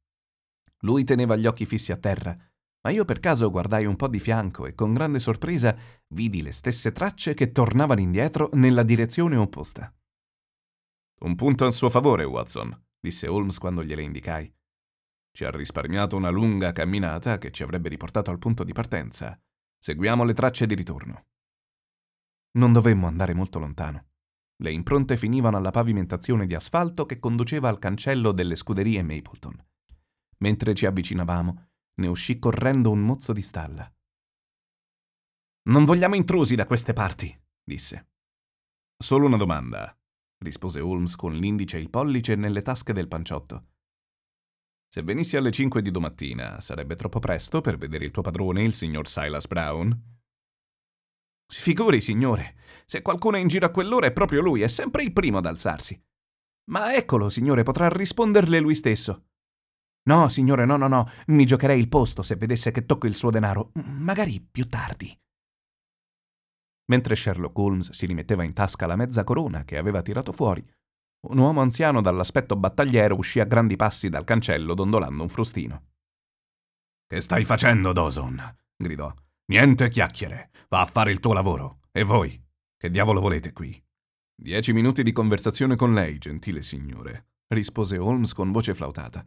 Lui teneva gli occhi fissi a terra, ma io per caso guardai un po' di fianco e con grande sorpresa vidi le stesse tracce che tornavano indietro nella direzione opposta. Un punto a suo favore, Watson, disse Holmes quando gliele indicai. Ci ha risparmiato una lunga camminata che ci avrebbe riportato al punto di partenza. Seguiamo le tracce di ritorno. Non dovemmo andare molto lontano. Le impronte finivano alla pavimentazione di asfalto che conduceva al cancello delle scuderie Mapleton. Mentre ci avvicinavamo, ne uscì correndo un mozzo di stalla. Non vogliamo intrusi da queste parti, disse. Solo una domanda, rispose Holmes con l'indice e il pollice nelle tasche del panciotto. Se venissi alle 5 di domattina, sarebbe troppo presto per vedere il tuo padrone, il signor Silas Brown? Si figuri, signore, se qualcuno è in giro a quell'ora è proprio lui, è sempre il primo ad alzarsi. Ma eccolo, signore, potrà risponderle lui stesso. No, signore, no, no, no, mi giocherei il posto se vedesse che tocco il suo denaro, magari più tardi. Mentre Sherlock Holmes si rimetteva in tasca la mezza corona che aveva tirato fuori, un uomo anziano dall'aspetto battagliero uscì a grandi passi dal cancello dondolando un frustino. Che stai facendo, Dawson? gridò. Niente chiacchiere. Va a fare il tuo lavoro. E voi? Che diavolo volete qui? Dieci minuti di conversazione con lei, gentile signore, rispose Holmes con voce flautata.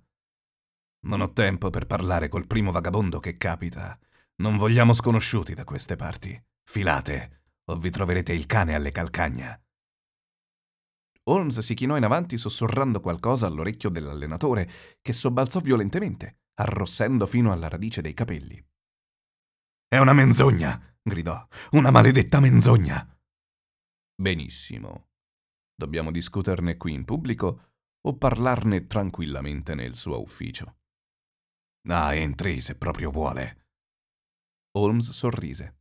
Non ho tempo per parlare col primo vagabondo che capita. Non vogliamo sconosciuti da queste parti. Filate, o vi troverete il cane alle calcagna. Holmes si chinò in avanti sussurrando qualcosa all'orecchio dell'allenatore, che sobbalzò violentemente, arrossendo fino alla radice dei capelli. È una menzogna! gridò. Una maledetta menzogna! Benissimo. Dobbiamo discuterne qui in pubblico o parlarne tranquillamente nel suo ufficio? Ah, entri se proprio vuole. Holmes sorrise.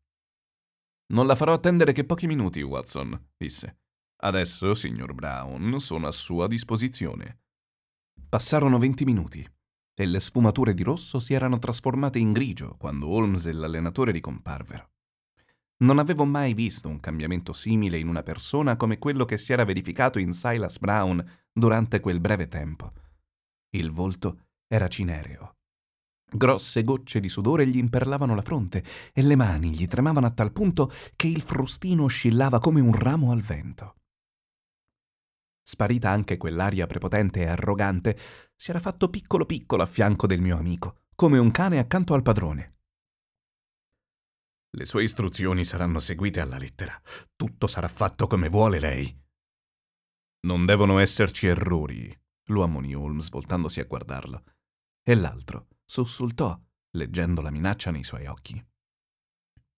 Non la farò attendere che pochi minuti, Watson, disse. Adesso, signor Brown, sono a sua disposizione. Passarono venti minuti e le sfumature di rosso si erano trasformate in grigio quando Holmes e l'allenatore ricomparvero. Non avevo mai visto un cambiamento simile in una persona come quello che si era verificato in Silas Brown durante quel breve tempo. Il volto era cinereo. Grosse gocce di sudore gli imperlavano la fronte e le mani gli tremavano a tal punto che il frustino oscillava come un ramo al vento. Sparita anche quell'aria prepotente e arrogante, si era fatto piccolo piccolo a fianco del mio amico, come un cane accanto al padrone. Le sue istruzioni saranno seguite alla lettera. Tutto sarà fatto come vuole lei. Non devono esserci errori, lo ammonì Holmes voltandosi a guardarlo. E l'altro sussultò, leggendo la minaccia nei suoi occhi.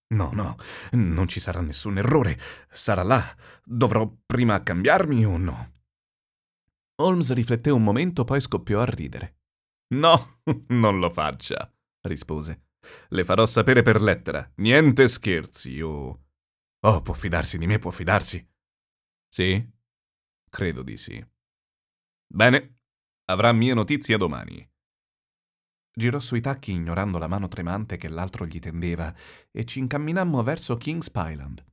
No, no, non ci sarà nessun errore. Sarà là. Dovrò prima cambiarmi o no? Holmes rifletté un momento, poi scoppiò a ridere. No, [laughs] non lo faccia, rispose. Le farò sapere per lettera. Niente scherzi, o... Oh, può fidarsi di me, può fidarsi. Sì? Credo di sì. Bene, avrà mie notizie domani. Girò sui tacchi ignorando la mano tremante che l'altro gli tendeva e ci incamminammo verso King's Pyland.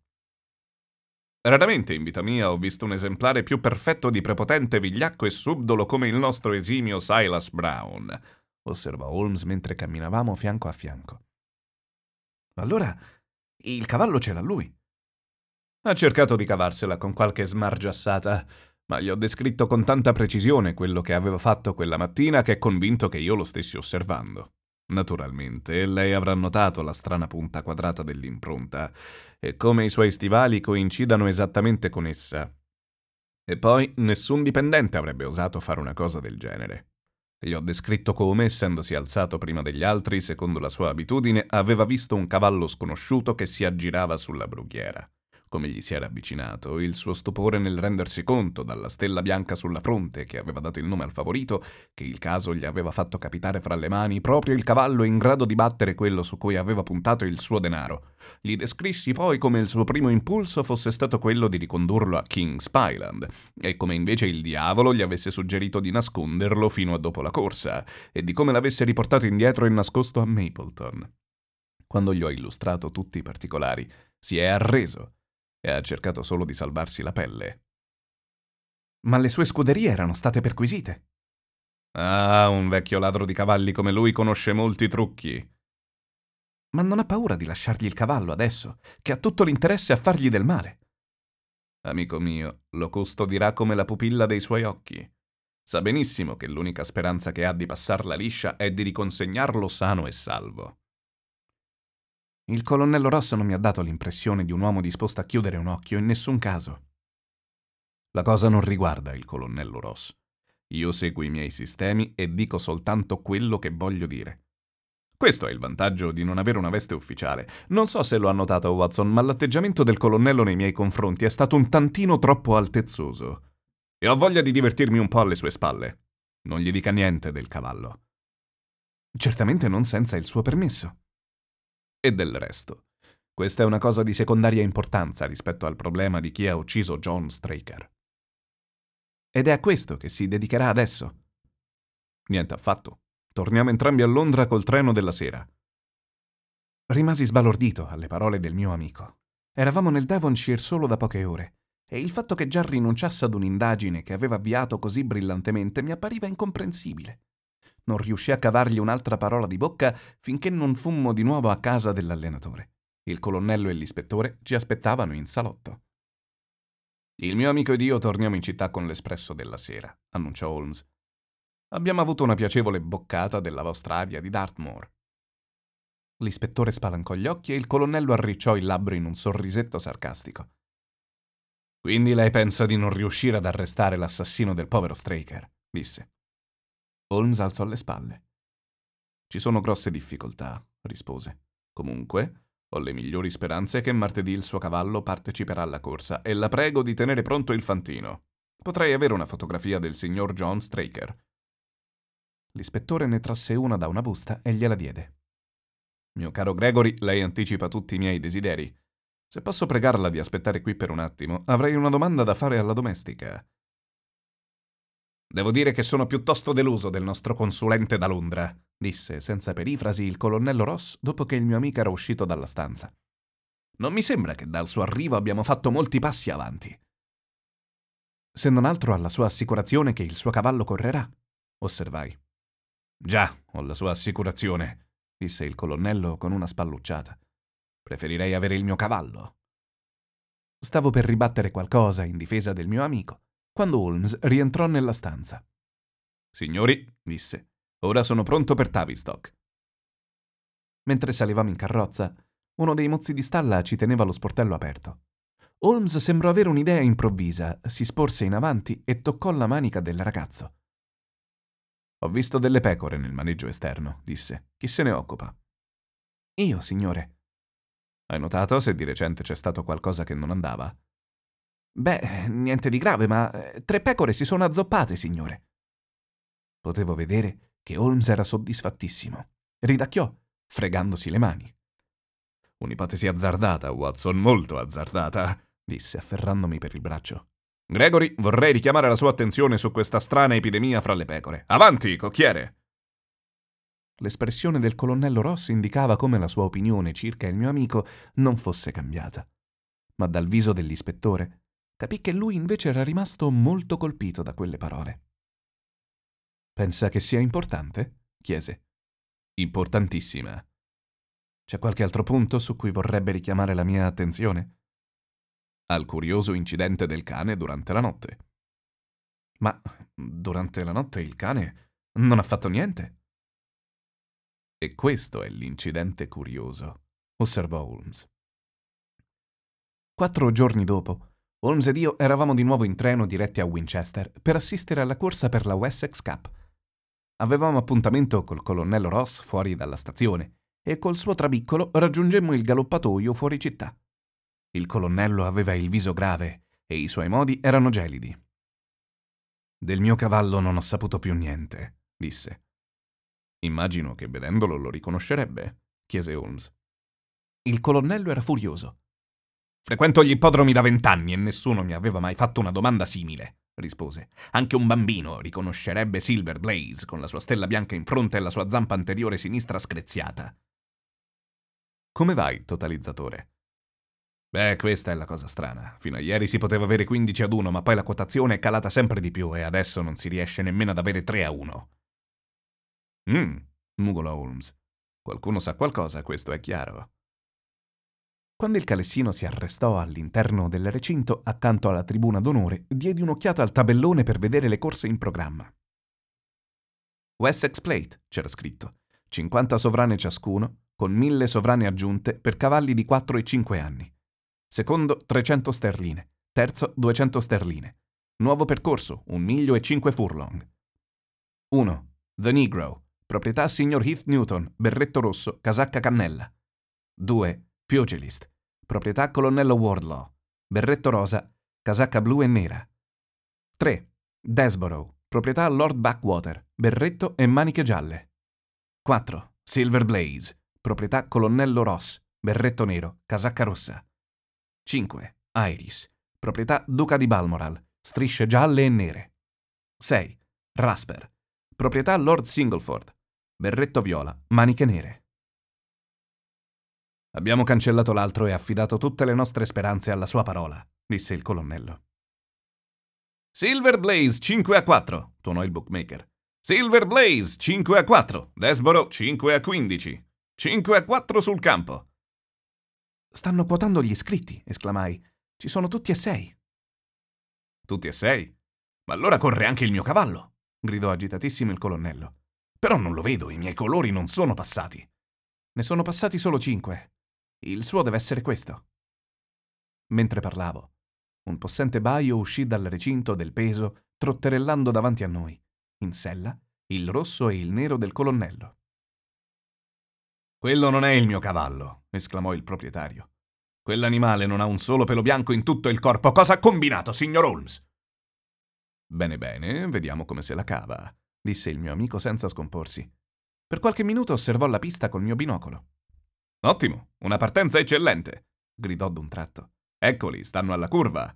Raramente in vita mia ho visto un esemplare più perfetto di prepotente vigliacco e subdolo come il nostro esimio Silas Brown, osservò Holmes mentre camminavamo fianco a fianco. Allora il cavallo ce l'ha lui. Ha cercato di cavarsela con qualche smargiassata, ma gli ho descritto con tanta precisione quello che aveva fatto quella mattina che è convinto che io lo stessi osservando. Naturalmente, lei avrà notato la strana punta quadrata dell'impronta e come i suoi stivali coincidano esattamente con essa. E poi nessun dipendente avrebbe osato fare una cosa del genere. Gli ho descritto come, essendosi alzato prima degli altri, secondo la sua abitudine, aveva visto un cavallo sconosciuto che si aggirava sulla brughiera come gli si era avvicinato, il suo stupore nel rendersi conto, dalla stella bianca sulla fronte che aveva dato il nome al favorito, che il caso gli aveva fatto capitare fra le mani proprio il cavallo in grado di battere quello su cui aveva puntato il suo denaro. Gli descrissi poi come il suo primo impulso fosse stato quello di ricondurlo a King's Pyland, e come invece il diavolo gli avesse suggerito di nasconderlo fino a dopo la corsa, e di come l'avesse riportato indietro e nascosto a Mapleton. Quando gli ho illustrato tutti i particolari, si è arreso e ha cercato solo di salvarsi la pelle. Ma le sue scuderie erano state perquisite. Ah, un vecchio ladro di cavalli come lui conosce molti trucchi. Ma non ha paura di lasciargli il cavallo adesso, che ha tutto l'interesse a fargli del male. Amico mio, lo custodirà come la pupilla dei suoi occhi. Sa benissimo che l'unica speranza che ha di passarla liscia è di riconsegnarlo sano e salvo. Il colonnello Ross non mi ha dato l'impressione di un uomo disposto a chiudere un occhio in nessun caso. La cosa non riguarda il colonnello Ross. Io seguo i miei sistemi e dico soltanto quello che voglio dire. Questo è il vantaggio di non avere una veste ufficiale. Non so se lo ha notato Watson, ma l'atteggiamento del colonnello nei miei confronti è stato un tantino troppo altezzoso. E ho voglia di divertirmi un po' alle sue spalle. Non gli dica niente del cavallo. Certamente non senza il suo permesso e del resto. Questa è una cosa di secondaria importanza rispetto al problema di chi ha ucciso John Straker. Ed è a questo che si dedicherà adesso. Niente affatto. Torniamo entrambi a Londra col treno della sera. Rimasi sbalordito alle parole del mio amico. Eravamo nel Devonshire solo da poche ore, e il fatto che già rinunciasse ad un'indagine che aveva avviato così brillantemente mi appariva incomprensibile. Non riuscì a cavargli un'altra parola di bocca finché non fummo di nuovo a casa dell'allenatore. Il colonnello e l'ispettore ci aspettavano in salotto. Il mio amico ed io torniamo in città con l'espresso della sera, annunciò Holmes. Abbiamo avuto una piacevole boccata della vostra aria di Dartmoor. L'ispettore spalancò gli occhi e il colonnello arricciò il labbro in un sorrisetto sarcastico. Quindi lei pensa di non riuscire ad arrestare l'assassino del povero Straker, disse. Holmes alzò le spalle. Ci sono grosse difficoltà, rispose. Comunque, ho le migliori speranze che martedì il suo cavallo parteciperà alla corsa e la prego di tenere pronto il fantino. Potrei avere una fotografia del signor John Straker. L'ispettore ne trasse una da una busta e gliela diede. Mio caro Gregory, lei anticipa tutti i miei desideri. Se posso pregarla di aspettare qui per un attimo, avrei una domanda da fare alla domestica. Devo dire che sono piuttosto deluso del nostro consulente da Londra, disse senza perifrasi il colonnello Ross dopo che il mio amico era uscito dalla stanza. Non mi sembra che dal suo arrivo abbiamo fatto molti passi avanti. Se non altro alla sua assicurazione che il suo cavallo correrà, osservai. Già, ho la sua assicurazione, disse il colonnello con una spallucciata. Preferirei avere il mio cavallo. Stavo per ribattere qualcosa in difesa del mio amico, quando Holmes rientrò nella stanza. Signori, disse, ora sono pronto per Tavistock. Mentre salivamo in carrozza, Uno dei mozzi di stalla ci teneva lo sportello aperto. Holmes sembrò avere un'idea improvvisa, si sporse in avanti e toccò la manica del ragazzo. Ho visto delle pecore nel maneggio esterno, disse. Chi se ne occupa? Io, signore. Hai notato se di recente c'è stato qualcosa che non andava? Beh, niente di grave, ma eh, tre pecore si sono azzoppate, signore. Potevo vedere che Holmes era soddisfattissimo. Ridacchiò, fregandosi le mani. Un'ipotesi azzardata, Watson, molto azzardata, disse afferrandomi per il braccio. Gregory, vorrei richiamare la sua attenzione su questa strana epidemia fra le pecore. Avanti, cocchiere! L'espressione del colonnello Ross indicava come la sua opinione circa il mio amico non fosse cambiata. Ma dal viso dell'ispettore capì che lui invece era rimasto molto colpito da quelle parole. Pensa che sia importante? chiese. Importantissima. C'è qualche altro punto su cui vorrebbe richiamare la mia attenzione? Al curioso incidente del cane durante la notte. Ma durante la notte il cane non ha fatto niente. E questo è l'incidente curioso, osservò Holmes. Quattro giorni dopo, Holmes ed io eravamo di nuovo in treno diretti a Winchester per assistere alla corsa per la Wessex Cup. Avevamo appuntamento col colonnello Ross fuori dalla stazione e col suo trabiccolo raggiungemmo il galoppatoio fuori città. Il colonnello aveva il viso grave e i suoi modi erano gelidi. Del mio cavallo non ho saputo più niente, disse. Immagino che vedendolo lo riconoscerebbe, chiese Holmes. Il colonnello era furioso. Frequento gli ippodromi da vent'anni e nessuno mi aveva mai fatto una domanda simile, rispose. Anche un bambino riconoscerebbe Silver Blaze con la sua stella bianca in fronte e la sua zampa anteriore sinistra screziata. Come vai, totalizzatore? Beh, questa è la cosa strana. Fino a ieri si poteva avere 15 ad 1, ma poi la quotazione è calata sempre di più e adesso non si riesce nemmeno ad avere 3 a 1. Mmm, mugolò Holmes. Qualcuno sa qualcosa, questo è chiaro. Quando il calessino si arrestò all'interno del recinto, accanto alla tribuna d'onore, diedi un'occhiata al tabellone per vedere le corse in programma. Wessex Plate, c'era scritto. 50 sovrane ciascuno, con 1000 sovrane aggiunte per cavalli di 4 e 5 anni. Secondo 300 sterline. Terzo 200 sterline. Nuovo percorso, un miglio e 5 furlong. 1. The Negro, Proprietà signor Heath Newton, berretto rosso, casacca cannella. 2. Pugilist. Proprietà colonnello Wardlaw, berretto rosa, casacca blu e nera. 3. Desborough. Proprietà Lord Backwater, berretto e maniche gialle. 4. Silver Blaze. Proprietà colonnello Ross, berretto nero, casacca rossa. 5. Iris. Proprietà Duca di Balmoral, strisce gialle e nere. 6. Rasper. Proprietà Lord Singleford, berretto viola, maniche nere. Abbiamo cancellato l'altro e affidato tutte le nostre speranze alla sua parola, disse il colonnello. Silver Blaze 5 a 4, tuonò il bookmaker. Silver Blaze 5 a 4, Desboro 5 a 15. 5 a 4 sul campo. Stanno quotando gli iscritti, esclamai. Ci sono tutti e sei. Tutti e sei? Ma allora corre anche il mio cavallo, gridò agitatissimo il colonnello. Però non lo vedo, i miei colori non sono passati. Ne sono passati solo cinque. Il suo deve essere questo. Mentre parlavo, un possente baio uscì dal recinto del peso, trotterellando davanti a noi. In sella, il rosso e il nero del colonnello. Quello non è il mio cavallo, esclamò il proprietario. Quell'animale non ha un solo pelo bianco in tutto il corpo. Cosa ha combinato, signor Holmes? Bene, bene, vediamo come se la cava disse il mio amico senza scomporsi. Per qualche minuto osservò la pista col mio binocolo. Ottimo, una partenza eccellente, gridò d'un tratto. Eccoli, stanno alla curva.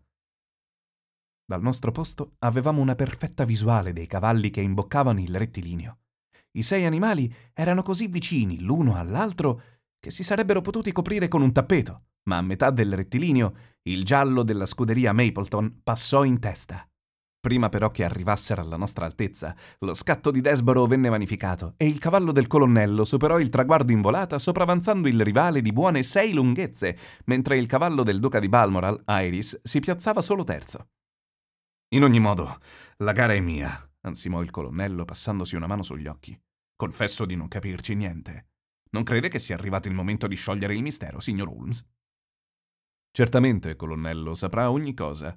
Dal nostro posto avevamo una perfetta visuale dei cavalli che imboccavano il rettilineo. I sei animali erano così vicini l'uno all'altro che si sarebbero potuti coprire con un tappeto, ma a metà del rettilineo il giallo della scuderia Mapleton passò in testa. Prima però che arrivassero alla nostra altezza, lo scatto di Desboro venne vanificato e il cavallo del colonnello superò il traguardo in volata sopravanzando il rivale di buone sei lunghezze, mentre il cavallo del duca di Balmoral, Iris, si piazzava solo terzo. In ogni modo, la gara è mia, ansimò il colonnello passandosi una mano sugli occhi. Confesso di non capirci niente. Non crede che sia arrivato il momento di sciogliere il mistero, signor Holmes? Certamente, colonnello, saprà ogni cosa.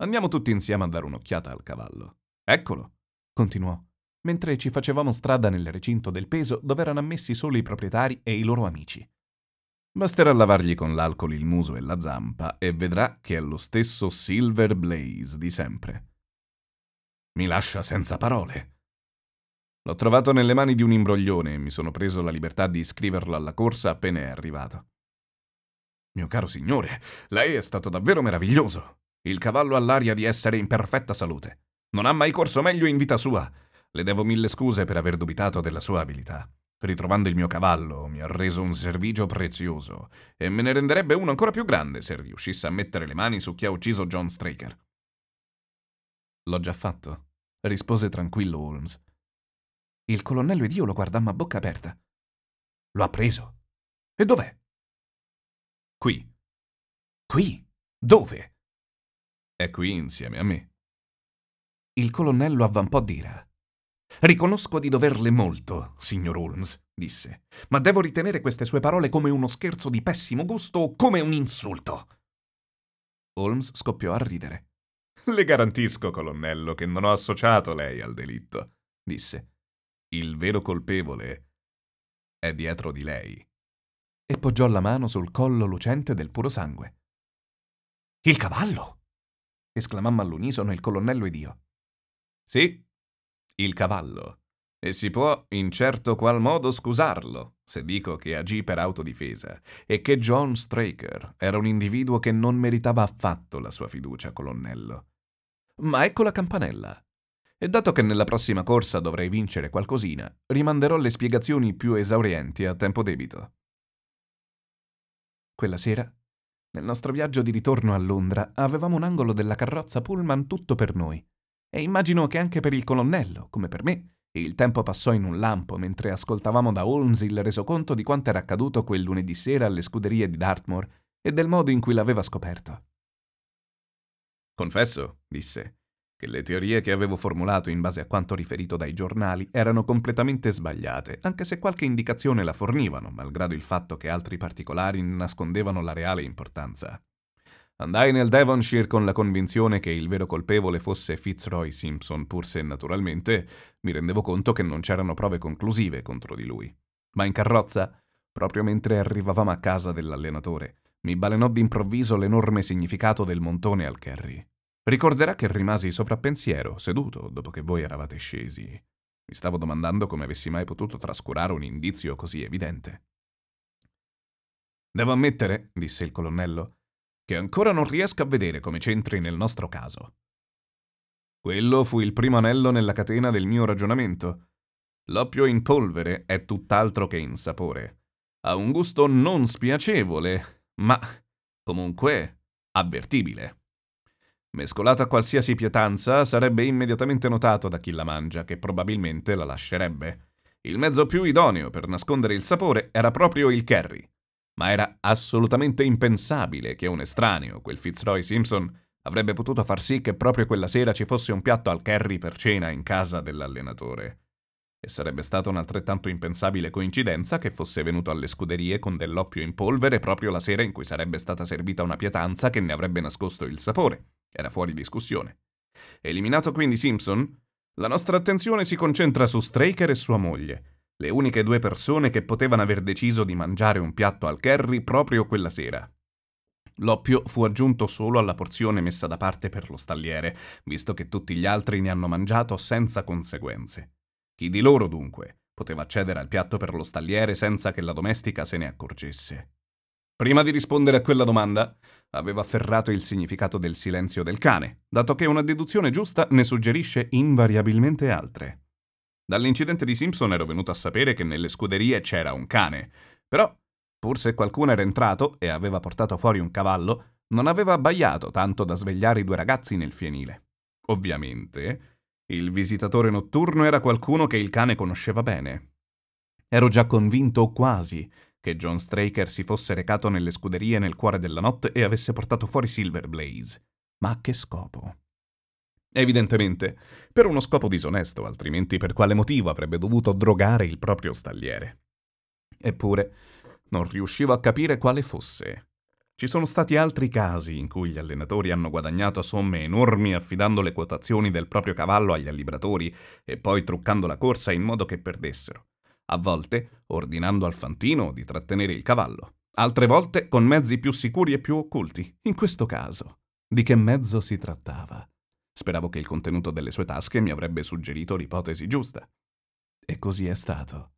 Andiamo tutti insieme a dare un'occhiata al cavallo. Eccolo, continuò, mentre ci facevamo strada nel recinto del peso dove erano ammessi solo i proprietari e i loro amici. Basterà lavargli con l'alcol il muso e la zampa e vedrà che è lo stesso Silver Blaze di sempre. Mi lascia senza parole. L'ho trovato nelle mani di un imbroglione e mi sono preso la libertà di iscriverlo alla corsa appena è arrivato. Mio caro signore, lei è stato davvero meraviglioso. Il cavallo ha l'aria di essere in perfetta salute. Non ha mai corso meglio in vita sua. Le devo mille scuse per aver dubitato della sua abilità. Ritrovando il mio cavallo, mi ha reso un servigio prezioso e me ne renderebbe uno ancora più grande se riuscisse a mettere le mani su chi ha ucciso John Straker. L'ho già fatto, rispose tranquillo Holmes. Il colonnello ed io lo guardammo a bocca aperta. Lo ha preso. E dov'è? Qui. Qui? Dove? È qui insieme a me. Il colonnello avvampò d'ira. Riconosco di doverle molto, signor Holmes, disse, ma devo ritenere queste sue parole come uno scherzo di pessimo gusto o come un insulto. Holmes scoppiò a ridere. Le garantisco, colonnello, che non ho associato lei al delitto, disse. Il vero colpevole è dietro di lei. E poggiò la mano sul collo lucente del puro sangue. Il cavallo! Esclamammo all'unisono il colonnello ed io. Sì, il cavallo. E si può in certo qual modo scusarlo se dico che agì per autodifesa e che John Straker era un individuo che non meritava affatto la sua fiducia, colonnello. Ma ecco la campanella. E dato che nella prossima corsa dovrei vincere qualcosina, rimanderò le spiegazioni più esaurienti a tempo debito. Quella sera, nel nostro viaggio di ritorno a Londra, avevamo un angolo della carrozza Pullman tutto per noi e immagino che anche per il colonnello, come per me, il tempo passò in un lampo mentre ascoltavamo da Holmes il resoconto di quanto era accaduto quel lunedì sera alle scuderie di Dartmoor e del modo in cui l'aveva scoperto. Confesso, disse, che le teorie che avevo formulato in base a quanto riferito dai giornali erano completamente sbagliate, anche se qualche indicazione la fornivano, malgrado il fatto che altri particolari nascondevano la reale importanza. Andai nel Devonshire con la convinzione che il vero colpevole fosse Fitzroy Simpson, pur se naturalmente mi rendevo conto che non c'erano prove conclusive contro di lui. Ma in carrozza, proprio mentre arrivavamo a casa dell'allenatore, mi balenò d'improvviso l'enorme significato del montone al Kerry. Ricorderà che rimasi sovrappensiero, seduto, dopo che voi eravate scesi. Mi stavo domandando come avessi mai potuto trascurare un indizio così evidente. Devo ammettere, disse il colonnello, che ancora non riesco a vedere come c'entri nel nostro caso. Quello fu il primo anello nella catena del mio ragionamento. L'oppio in polvere è tutt'altro che in sapore. Ha un gusto non spiacevole, ma comunque avvertibile. Mescolato a qualsiasi pietanza, sarebbe immediatamente notato da chi la mangia, che probabilmente la lascerebbe. Il mezzo più idoneo per nascondere il sapore era proprio il curry ma era assolutamente impensabile che un estraneo, quel Fitzroy Simpson, avrebbe potuto far sì che proprio quella sera ci fosse un piatto al curry per cena in casa dell'allenatore. E sarebbe stata un'altrettanto impensabile coincidenza che fosse venuto alle scuderie con dell'oppio in polvere proprio la sera in cui sarebbe stata servita una pietanza che ne avrebbe nascosto il sapore. Era fuori discussione. Eliminato quindi Simpson, la nostra attenzione si concentra su Straker e sua moglie, le uniche due persone che potevano aver deciso di mangiare un piatto al curry proprio quella sera. L'oppio fu aggiunto solo alla porzione messa da parte per lo stalliere, visto che tutti gli altri ne hanno mangiato senza conseguenze. Chi di loro, dunque, poteva accedere al piatto per lo stalliere senza che la domestica se ne accorgesse? Prima di rispondere a quella domanda, aveva afferrato il significato del silenzio del cane, dato che una deduzione giusta ne suggerisce invariabilmente altre. Dall'incidente di Simpson ero venuto a sapere che nelle scuderie c'era un cane, però, pur se qualcuno era entrato e aveva portato fuori un cavallo, non aveva abbaiato tanto da svegliare i due ragazzi nel fienile. Ovviamente, il visitatore notturno era qualcuno che il cane conosceva bene. Ero già convinto quasi che John Straker si fosse recato nelle scuderie nel cuore della notte e avesse portato fuori Silver Blaze. Ma a che scopo? Evidentemente, per uno scopo disonesto, altrimenti per quale motivo avrebbe dovuto drogare il proprio stalliere. Eppure non riuscivo a capire quale fosse. Ci sono stati altri casi in cui gli allenatori hanno guadagnato somme enormi affidando le quotazioni del proprio cavallo agli allibratori e poi truccando la corsa in modo che perdessero. A volte ordinando al fantino di trattenere il cavallo, altre volte con mezzi più sicuri e più occulti. In questo caso, di che mezzo si trattava? Speravo che il contenuto delle sue tasche mi avrebbe suggerito l'ipotesi giusta. E così è stato.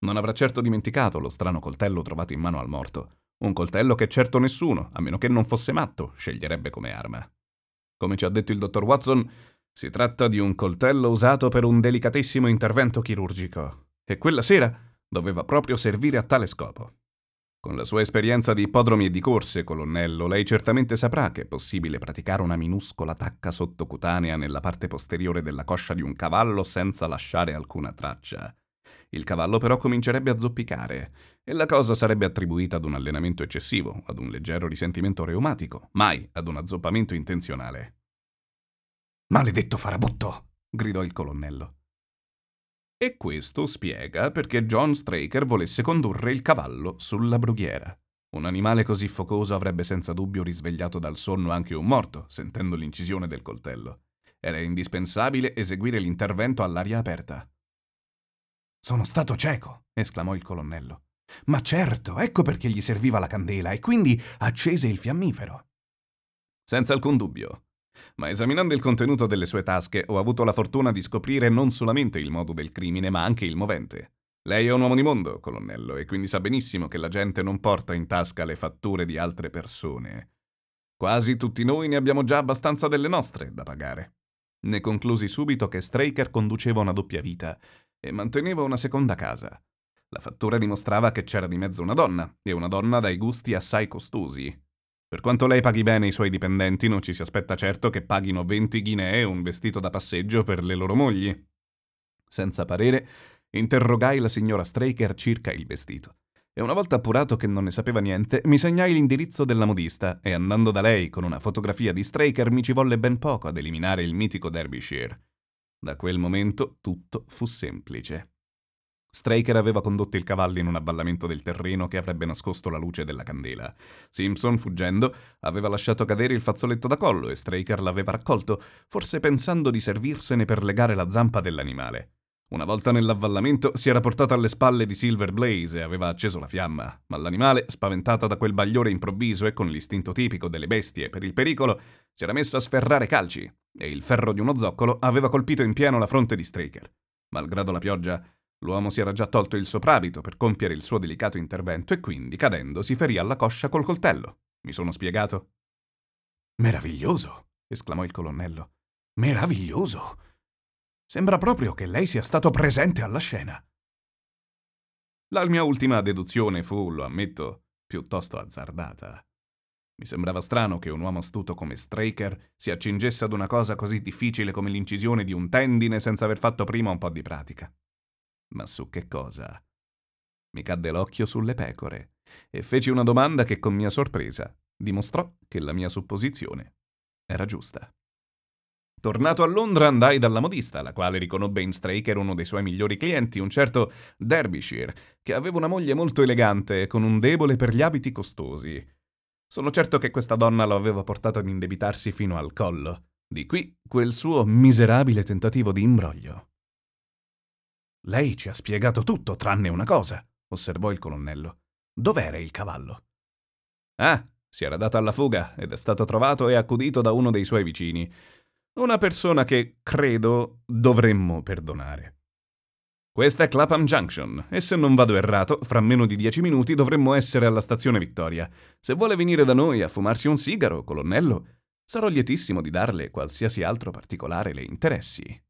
Non avrà certo dimenticato lo strano coltello trovato in mano al morto, un coltello che certo nessuno, a meno che non fosse matto, sceglierebbe come arma. Come ci ha detto il dottor Watson, si tratta di un coltello usato per un delicatissimo intervento chirurgico, e quella sera doveva proprio servire a tale scopo. Con la sua esperienza di ippodromi e di corse, colonnello, lei certamente saprà che è possibile praticare una minuscola tacca sottocutanea nella parte posteriore della coscia di un cavallo senza lasciare alcuna traccia. Il cavallo però comincerebbe a zoppicare e la cosa sarebbe attribuita ad un allenamento eccessivo, ad un leggero risentimento reumatico, mai ad un azzoppamento intenzionale. Maledetto farabutto! gridò il colonnello. E questo spiega perché John Straker volesse condurre il cavallo sulla brughiera. Un animale così focoso avrebbe senza dubbio risvegliato dal sonno anche un morto, sentendo l'incisione del coltello. Era indispensabile eseguire l'intervento all'aria aperta. Sono stato cieco, esclamò il colonnello. Ma certo, ecco perché gli serviva la candela e quindi accese il fiammifero. Senza alcun dubbio. Ma esaminando il contenuto delle sue tasche ho avuto la fortuna di scoprire non solamente il modo del crimine, ma anche il movente. Lei è un uomo di mondo, colonnello, e quindi sa benissimo che la gente non porta in tasca le fatture di altre persone. Quasi tutti noi ne abbiamo già abbastanza delle nostre da pagare. Ne conclusi subito che Straker conduceva una doppia vita e manteneva una seconda casa. La fattura dimostrava che c'era di mezzo una donna, e una donna dai gusti assai costosi. Per quanto lei paghi bene i suoi dipendenti, non ci si aspetta certo che paghino 20 ghinee un vestito da passeggio per le loro mogli. Senza parere, interrogai la signora Straker circa il vestito. E una volta appurato che non ne sapeva niente, mi segnai l'indirizzo della modista e andando da lei con una fotografia di Straker mi ci volle ben poco ad eliminare il mitico Derbyshire. Da quel momento tutto fu semplice. Straker aveva condotto il cavallo in un avvallamento del terreno che avrebbe nascosto la luce della candela. Simpson, fuggendo, aveva lasciato cadere il fazzoletto da collo e Straker l'aveva raccolto, forse pensando di servirsene per legare la zampa dell'animale. Una volta nell'avvallamento si era portato alle spalle di Silver Blaze e aveva acceso la fiamma, ma l'animale, spaventato da quel bagliore improvviso e con l'istinto tipico delle bestie per il pericolo, si era messo a sferrare calci e il ferro di uno zoccolo aveva colpito in pieno la fronte di Straker. Malgrado la pioggia, l'uomo si era già tolto il soprabito per compiere il suo delicato intervento e quindi, cadendo, si ferì alla coscia col coltello. Mi sono spiegato? Meraviglioso! esclamò il colonnello. Meraviglioso! Sembra proprio che lei sia stato presente alla scena. La mia ultima deduzione fu, lo ammetto, piuttosto azzardata. Mi sembrava strano che un uomo astuto come Straker si accingesse ad una cosa così difficile come l'incisione di un tendine senza aver fatto prima un po' di pratica. Ma su che cosa? Mi cadde l'occhio sulle pecore e feci una domanda che con mia sorpresa dimostrò che la mia supposizione era giusta. Tornato a Londra andai dalla modista, la quale riconobbe in Straker uno dei suoi migliori clienti, un certo Derbyshire, che aveva una moglie molto elegante e con un debole per gli abiti costosi. Sono certo che questa donna lo aveva portato ad indebitarsi fino al collo. Di qui quel suo miserabile tentativo di imbroglio. Lei ci ha spiegato tutto, tranne una cosa, osservò il colonnello. Dov'era il cavallo? Ah, si era dato alla fuga ed è stato trovato e accudito da uno dei suoi vicini. Una persona che, credo, dovremmo perdonare. Questa è Clapham Junction e se non vado errato, fra meno di dieci minuti dovremmo essere alla stazione Vittoria. Se vuole venire da noi a fumarsi un sigaro, colonnello, sarò lietissimo di darle qualsiasi altro particolare le interessi.